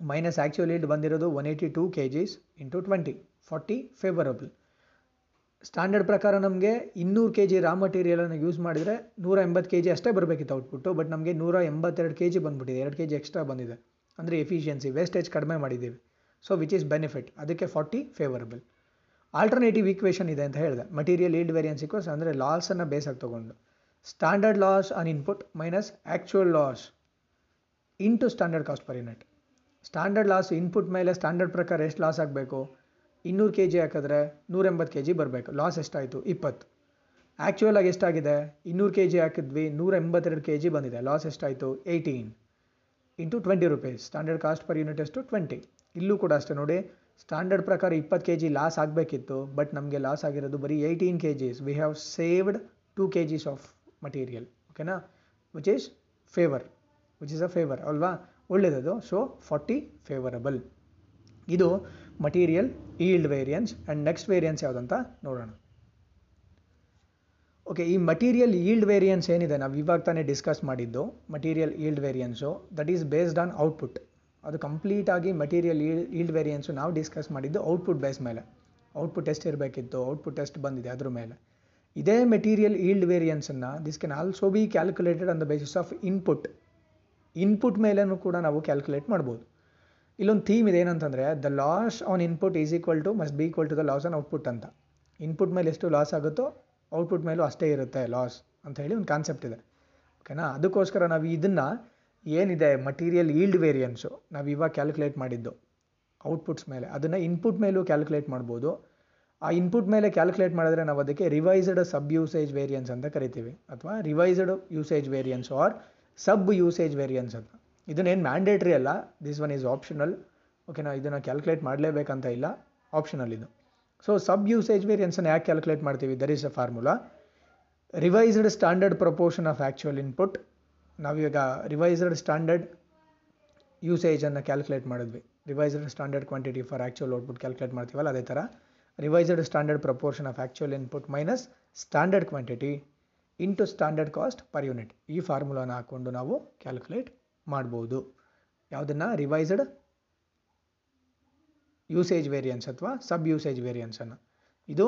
minus actual yield ಬಂದಿರೋದು one eighty two K Gs into twenty forty favourable standard ಪ್ರಕಾರ ನಮಗೆ ಇನ್ನೂರು K G ರಾ ಮಟೀರಿಯಲನ್ನು use ಮಾಡಿದರೆ ನೂರ ಎಂಬತ್ತು ಕೆ ಜಿ ಅಷ್ಟೇ ಬರಬೇಕಿತ್ತು ಔಟ್ಪುಟ್ಟು ಬಟ್ ನಮಗೆ ನೂರ ಎಂಬತ್ತೆರಡು ಕೆ ಜಿ ಬಂದುಬಿಟ್ಟಿದೆ ಎರಡು ಕೆ ಜಿ ಎಕ್ಸ್ಟ್ರಾ ಬಂದಿದೆ ಅಂದರೆ ಎಫಿಷಿಯನ್ಸಿ ವೇಸ್ಟೇಜ್ ಕಡಿಮೆ ಮಾಡಿದ್ದೀವಿ ಸೊ ವಿಚ್ ಈಸ್ ಬೆನಿಫಿಟ್ ಅದಕ್ಕೆ ಫಾರ್ಟಿ ಫೇವರಬಲ್ ಆಲ್ಟರ್ನೇಟಿವ್ ಈಕ್ವೇಷನ್ ಇದೆ ಅಂತ ಹೇಳಿದೆ. ಮಟೀರಿಯಲ್ ಈಲ್ಡ್ ವೇರಿಯನ್ಸ್ ಇಕ್ವಲ್ಸ್ ಅಂದರೆ ಲಾಸನ್ನು ಬೇಸಾಗಿ ತೊಗೊಂಡು. Standard loss on input minus actual loss into standard cost per unit standard loss input ಮೇಲೆ ಸ್ಟ್ಯಾಂಡರ್ಡ್ ಪ್ರಕಾರ ಎಷ್ಟು ಲಾಸ್ ಆಗಬೇಕು? ಇನ್ನೂರು ಕೆ ಜಿ ಹಾಕಿದ್ರೆ ನೂರ ಎಂಬತ್ತು ಕೆ ಜಿ ಬರಬೇಕು. ಲಾಸ್ ಎಷ್ಟಾಯಿತು? ಇಪ್ಪತ್ತು. ಆ್ಯಕ್ಚುಯಲ್ ಆಗಿ ಎಷ್ಟಾಗಿದೆ? ಇನ್ನೂರು ಕೆ ಜಿ ಹಾಕಿದ್ವಿ ನೂರ ಎಂಬತ್ತೆರಡು ಕೆ ಜಿ ಬಂದಿದೆ. ಲಾಸ್ ಎಷ್ಟಾಯಿತು? Eighteen into twenty rupees standard cost per unit ಎಷ್ಟು ಟ್ವೆಂಟಿ ಇಲ್ಲೂ ಕೂಡ ಅಷ್ಟೇ ನೋಡಿ ಸ್ಟ್ಯಾಂಡರ್ಡ್ ಪ್ರಕಾರ ಇಪ್ಪತ್ತು ಕೆ ಜಿ ಲಾಸ್ ಆಗಬೇಕಿತ್ತು ಬಟ್ ನಮಗೆ ಲಾಸ್ ಆಗಿರೋದು ಬರೀ eighteen K Gs we have saved two K Gs of material ಓಕೆನಾ which is favour which is a favour ಅಲ್ವಾ? ಒಳ್ಳೆಯದದು ಸೊ ಫಾರ್ಟಿ ಫೇವರಬಲ್ ಇದು material yield variance and next variance ಯಾವುದಂತ ನೋಡೋಣ. ಓಕೆ ಈ ಮಟೀರಿಯಲ್ ಈಲ್ಡ್ ವೇರಿಯನ್ಸ್ ಏನಿದೆ? ನಾವು ಇವಾಗ ತಾನೇ ಡಿಸ್ಕಸ್ ಮಾಡಿದ್ದು material yield variance that is based on output ಅದು ಕಂಪ್ಲೀಟಾಗಿ ಮಟೀರಿಯಲ್ ಈಲ್ಡ್ ವೇರಿಯನ್ಸು ನಾವು ಡಿಸ್ಕಸ್ ಮಾಡಿದ್ದು ಔಟ್ಪುಟ್ ಬೇಸ್ ಮೇಲೆ. ಔಟ್ಪುಟ್ ಟೆಸ್ಟ್ ಇರಬೇಕಿತ್ತು ಔಟ್ಪುಟ್ ಟೆಸ್ಟ್ ಬಂದಿದೆ ಅದ್ರ ಮೇಲೆ. ಇದೇ material yield ವೇರಿಯನ್ಸನ್ನು this can also be calculated on the basis of input input ಮೇಲೂ ಕೂಡ ನಾವು ಕ್ಯಾಲ್ಕುಲೇಟ್ ಮಾಡ್ಬೋದು. ಇಲ್ಲೊಂದು ಥೀಮ್ ಇದೆ ಏನಂತಂದರೆ the loss on input is equal to must be equal to the loss on output ಅಂತ. ಇನ್ಪುಟ್ ಮೇಲೆ ಎಷ್ಟು ಲಾಸ್ ಆಗುತ್ತೋ ಔಟ್ಪುಟ್ ಮೇಲೂ ಅಷ್ಟೇ ಇರುತ್ತೆ ಲಾಸ್ ಅಂತ ಹೇಳಿ ಒಂದು ಕಾನ್ಸೆಪ್ಟ್ ಇದೆ. ಓಕೆನಾ ಅದಕ್ಕೋಸ್ಕರ ನಾವು ಇದನ್ನು ಏನಿದೆ ಮಟೀರಿಯಲ್ ಈಲ್ಡ್ ವೇರಿಯನ್ಸು ನಾವು ಇವಾಗ ಕ್ಯಾಲ್ಕುಲೇಟ್ ಮಾಡಿದ್ದು ಔಟ್ಪುಟ್ಸ್ ಮೇಲೆ. ಅದನ್ನು ಇನ್ಪುಟ್ ಮೇಲೂ ಕ್ಯಾಲ್ಕುಲೇಟ್ ಮಾಡ್ಬೋದು. ಆ ಇನ್ಪುಟ್ ಮೇಲೆ ಕ್ಯಾಲ್ಕುಲೇಟ್ ಮಾಡಿದ್ರೆ ನಾವು ಅದಕ್ಕೆ ರಿವೈಸ್ಡ್ ಸಬ್ ಯೂಸೇಜ್ ವೇರಿಯನ್ಸ್ ಅಂತ ಕರಿತೀವಿ. ಅಥವಾ revised usage variance or sub usage variance ಅಂತ. ಇದನ್ನೇನು ಮ್ಯಾಂಡೇಟ್ರಿ ಅಲ್ಲ. ದಿಸ್ ಒನ್ ಈಸ್ ಆಪ್ಷನಲ್ ಓಕೆನಾ ಇದನ್ನು ಕ್ಯಾಲ್ಕುಲೇಟ್ ಮಾಡಲೇಬೇಕಂತ ಇಲ್ಲ. ಆಪ್ಷನಲ್ ಇದು. ಸೊ ಸಬ್ ಯೂಸೇಜ್ ವೇರಿಯನ್ಸನ್ನು ಯಾಕೆ ಕ್ಯಾಲ್ಕುಲೇಟ್ ಮಾಡ್ತೀವಿ? There is a formula revised standard proportion of actual input ನಾವೀಗ ರಿವೈಸ್ಡ್ ಸ್ಟ್ಯಾಂಡರ್ಡ್ ಯೂಸೇಜನ್ನು ಕ್ಯಾಲ್ಕುಲೇಟ್ ಮಾಡಿದ್ವಿ. Revised standard quantity for actual output calculate ಮಾಡ್ತೀವಲ್ಲ, ಅದೇ ಥರ revised standard proportion of actual input minus standard quantity into standard cost per unit ಈ ಫಾರ್ಮುಲಾನ ಹಾಕ್ಕೊಂಡು ನಾವು ಕ್ಯಾಲ್ಕುಲೇಟ್ ಮಾಡ್ಬೋದು. ಯಾವುದನ್ನು? ರಿವೈಸ್ಡ್ ಯೂಸೇಜ್ ವೇರಿಯನ್ಸ್ ಅಥವಾ ಸಬ್ ಯೂಸೇಜ್ ವೇರಿಯನ್ಸನ್ನು ಇದು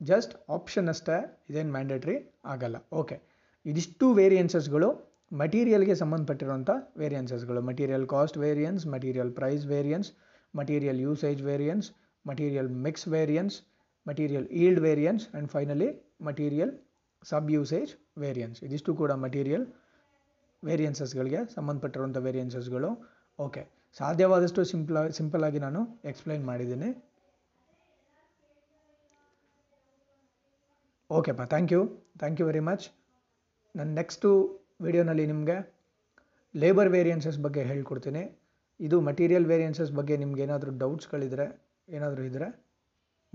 ಜಸ್ಟ್ ಆಪ್ಷನ್ ಅಷ್ಟೇ, ಇದೇನು ಮ್ಯಾಂಡೇಟ್ರಿ ಆಗಲ್ಲ. ಓಕೆ ಇದಿಷ್ಟು ವೇರಿಯನ್ಸಸ್ಗಳು ಮಟೀರಿಯಲ್ಗೆ ಸಂಬಂಧಪಟ್ಟಿರುವಂಥ ವೇರಿಯನ್ಸಸ್ಗಳು material cost variance material price variance material usage variance material mix variance material yield variance and finally material sub usage variance ಇದಿಷ್ಟು ಕೂಡ ಮಟೀರಿಯಲ್ ವೇರಿಯನ್ಸಸ್ಗಳಿಗೆ ಸಂಬಂಧಪಟ್ಟಿರುವಂಥ ವೇರಿಯನ್ಸಸ್ಗಳು ಓಕೆ ಸಾಧ್ಯವಾದಷ್ಟು ಸಿಂಪಲ್ ಸಿಂಪಲ್ ಆಗಿ ನಾನು ಎಕ್ಸ್ಪ್ಲೈನ್ ಮಾಡಿದ್ದೀನಿ. ಓಕೆಪ್ಪ thank you thank you very much ನನ್ನ ನೆಕ್ಸ್ಟು ವಿಡಿಯೋನಲ್ಲಿ ನಿಮಗೆ ಲೇಬರ್ ವೇರಿಯನ್ಸಸ್ ಬಗ್ಗೆ ಹೇಳ್ಕೊಡ್ತೀನಿ. ಇದು ಮಟೀರಿಯಲ್ ವೇರಿಯನ್ಸಸ್ ಬಗ್ಗೆ ನಿಮ್ಗೆ ಏನಾದರೂ ಡೌಟ್ಸ್ಗಳಿದ್ರೆ ಏನಾದರೂ ಇದ್ದರೆ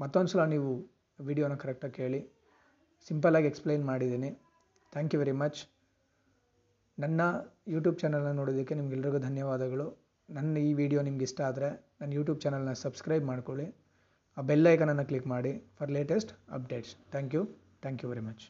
ಮತ್ತೊಂದು ಸಲ ನೀವು ವಿಡಿಯೋನ ಕರೆಕ್ಟಾಗಿ ಕೇಳಿ. ಸಿಂಪಲಾಗಿ ಎಕ್ಸ್ಪ್ಲೈನ್ ಮಾಡಿದ್ದೀನಿ. ಥ್ಯಾಂಕ್ ಯು ವೆರಿ ಮಚ್ ನನ್ನ ಯೂಟ್ಯೂಬ್ ಚಾನಲ್ನ ನೋಡೋದಕ್ಕೆ ನಿಮಗೆಲ್ರಿಗೂ ಧನ್ಯವಾದಗಳು. ನನ್ನ ಈ ವಿಡಿಯೋ ನಿಮ್ಗೆ ಇಷ್ಟ ಆದರೆ ನನ್ನ ಯೂಟ್ಯೂಬ್ ಚಾನಲ್ನ ಸಬ್ಸ್ಕ್ರೈಬ್ ಮಾಡ್ಕೊಳ್ಳಿ. ಆ ಬೆಲ್ ಐಕನನ್ನು ಕ್ಲಿಕ್ ಮಾಡಿ for latest updates thank you thank you very much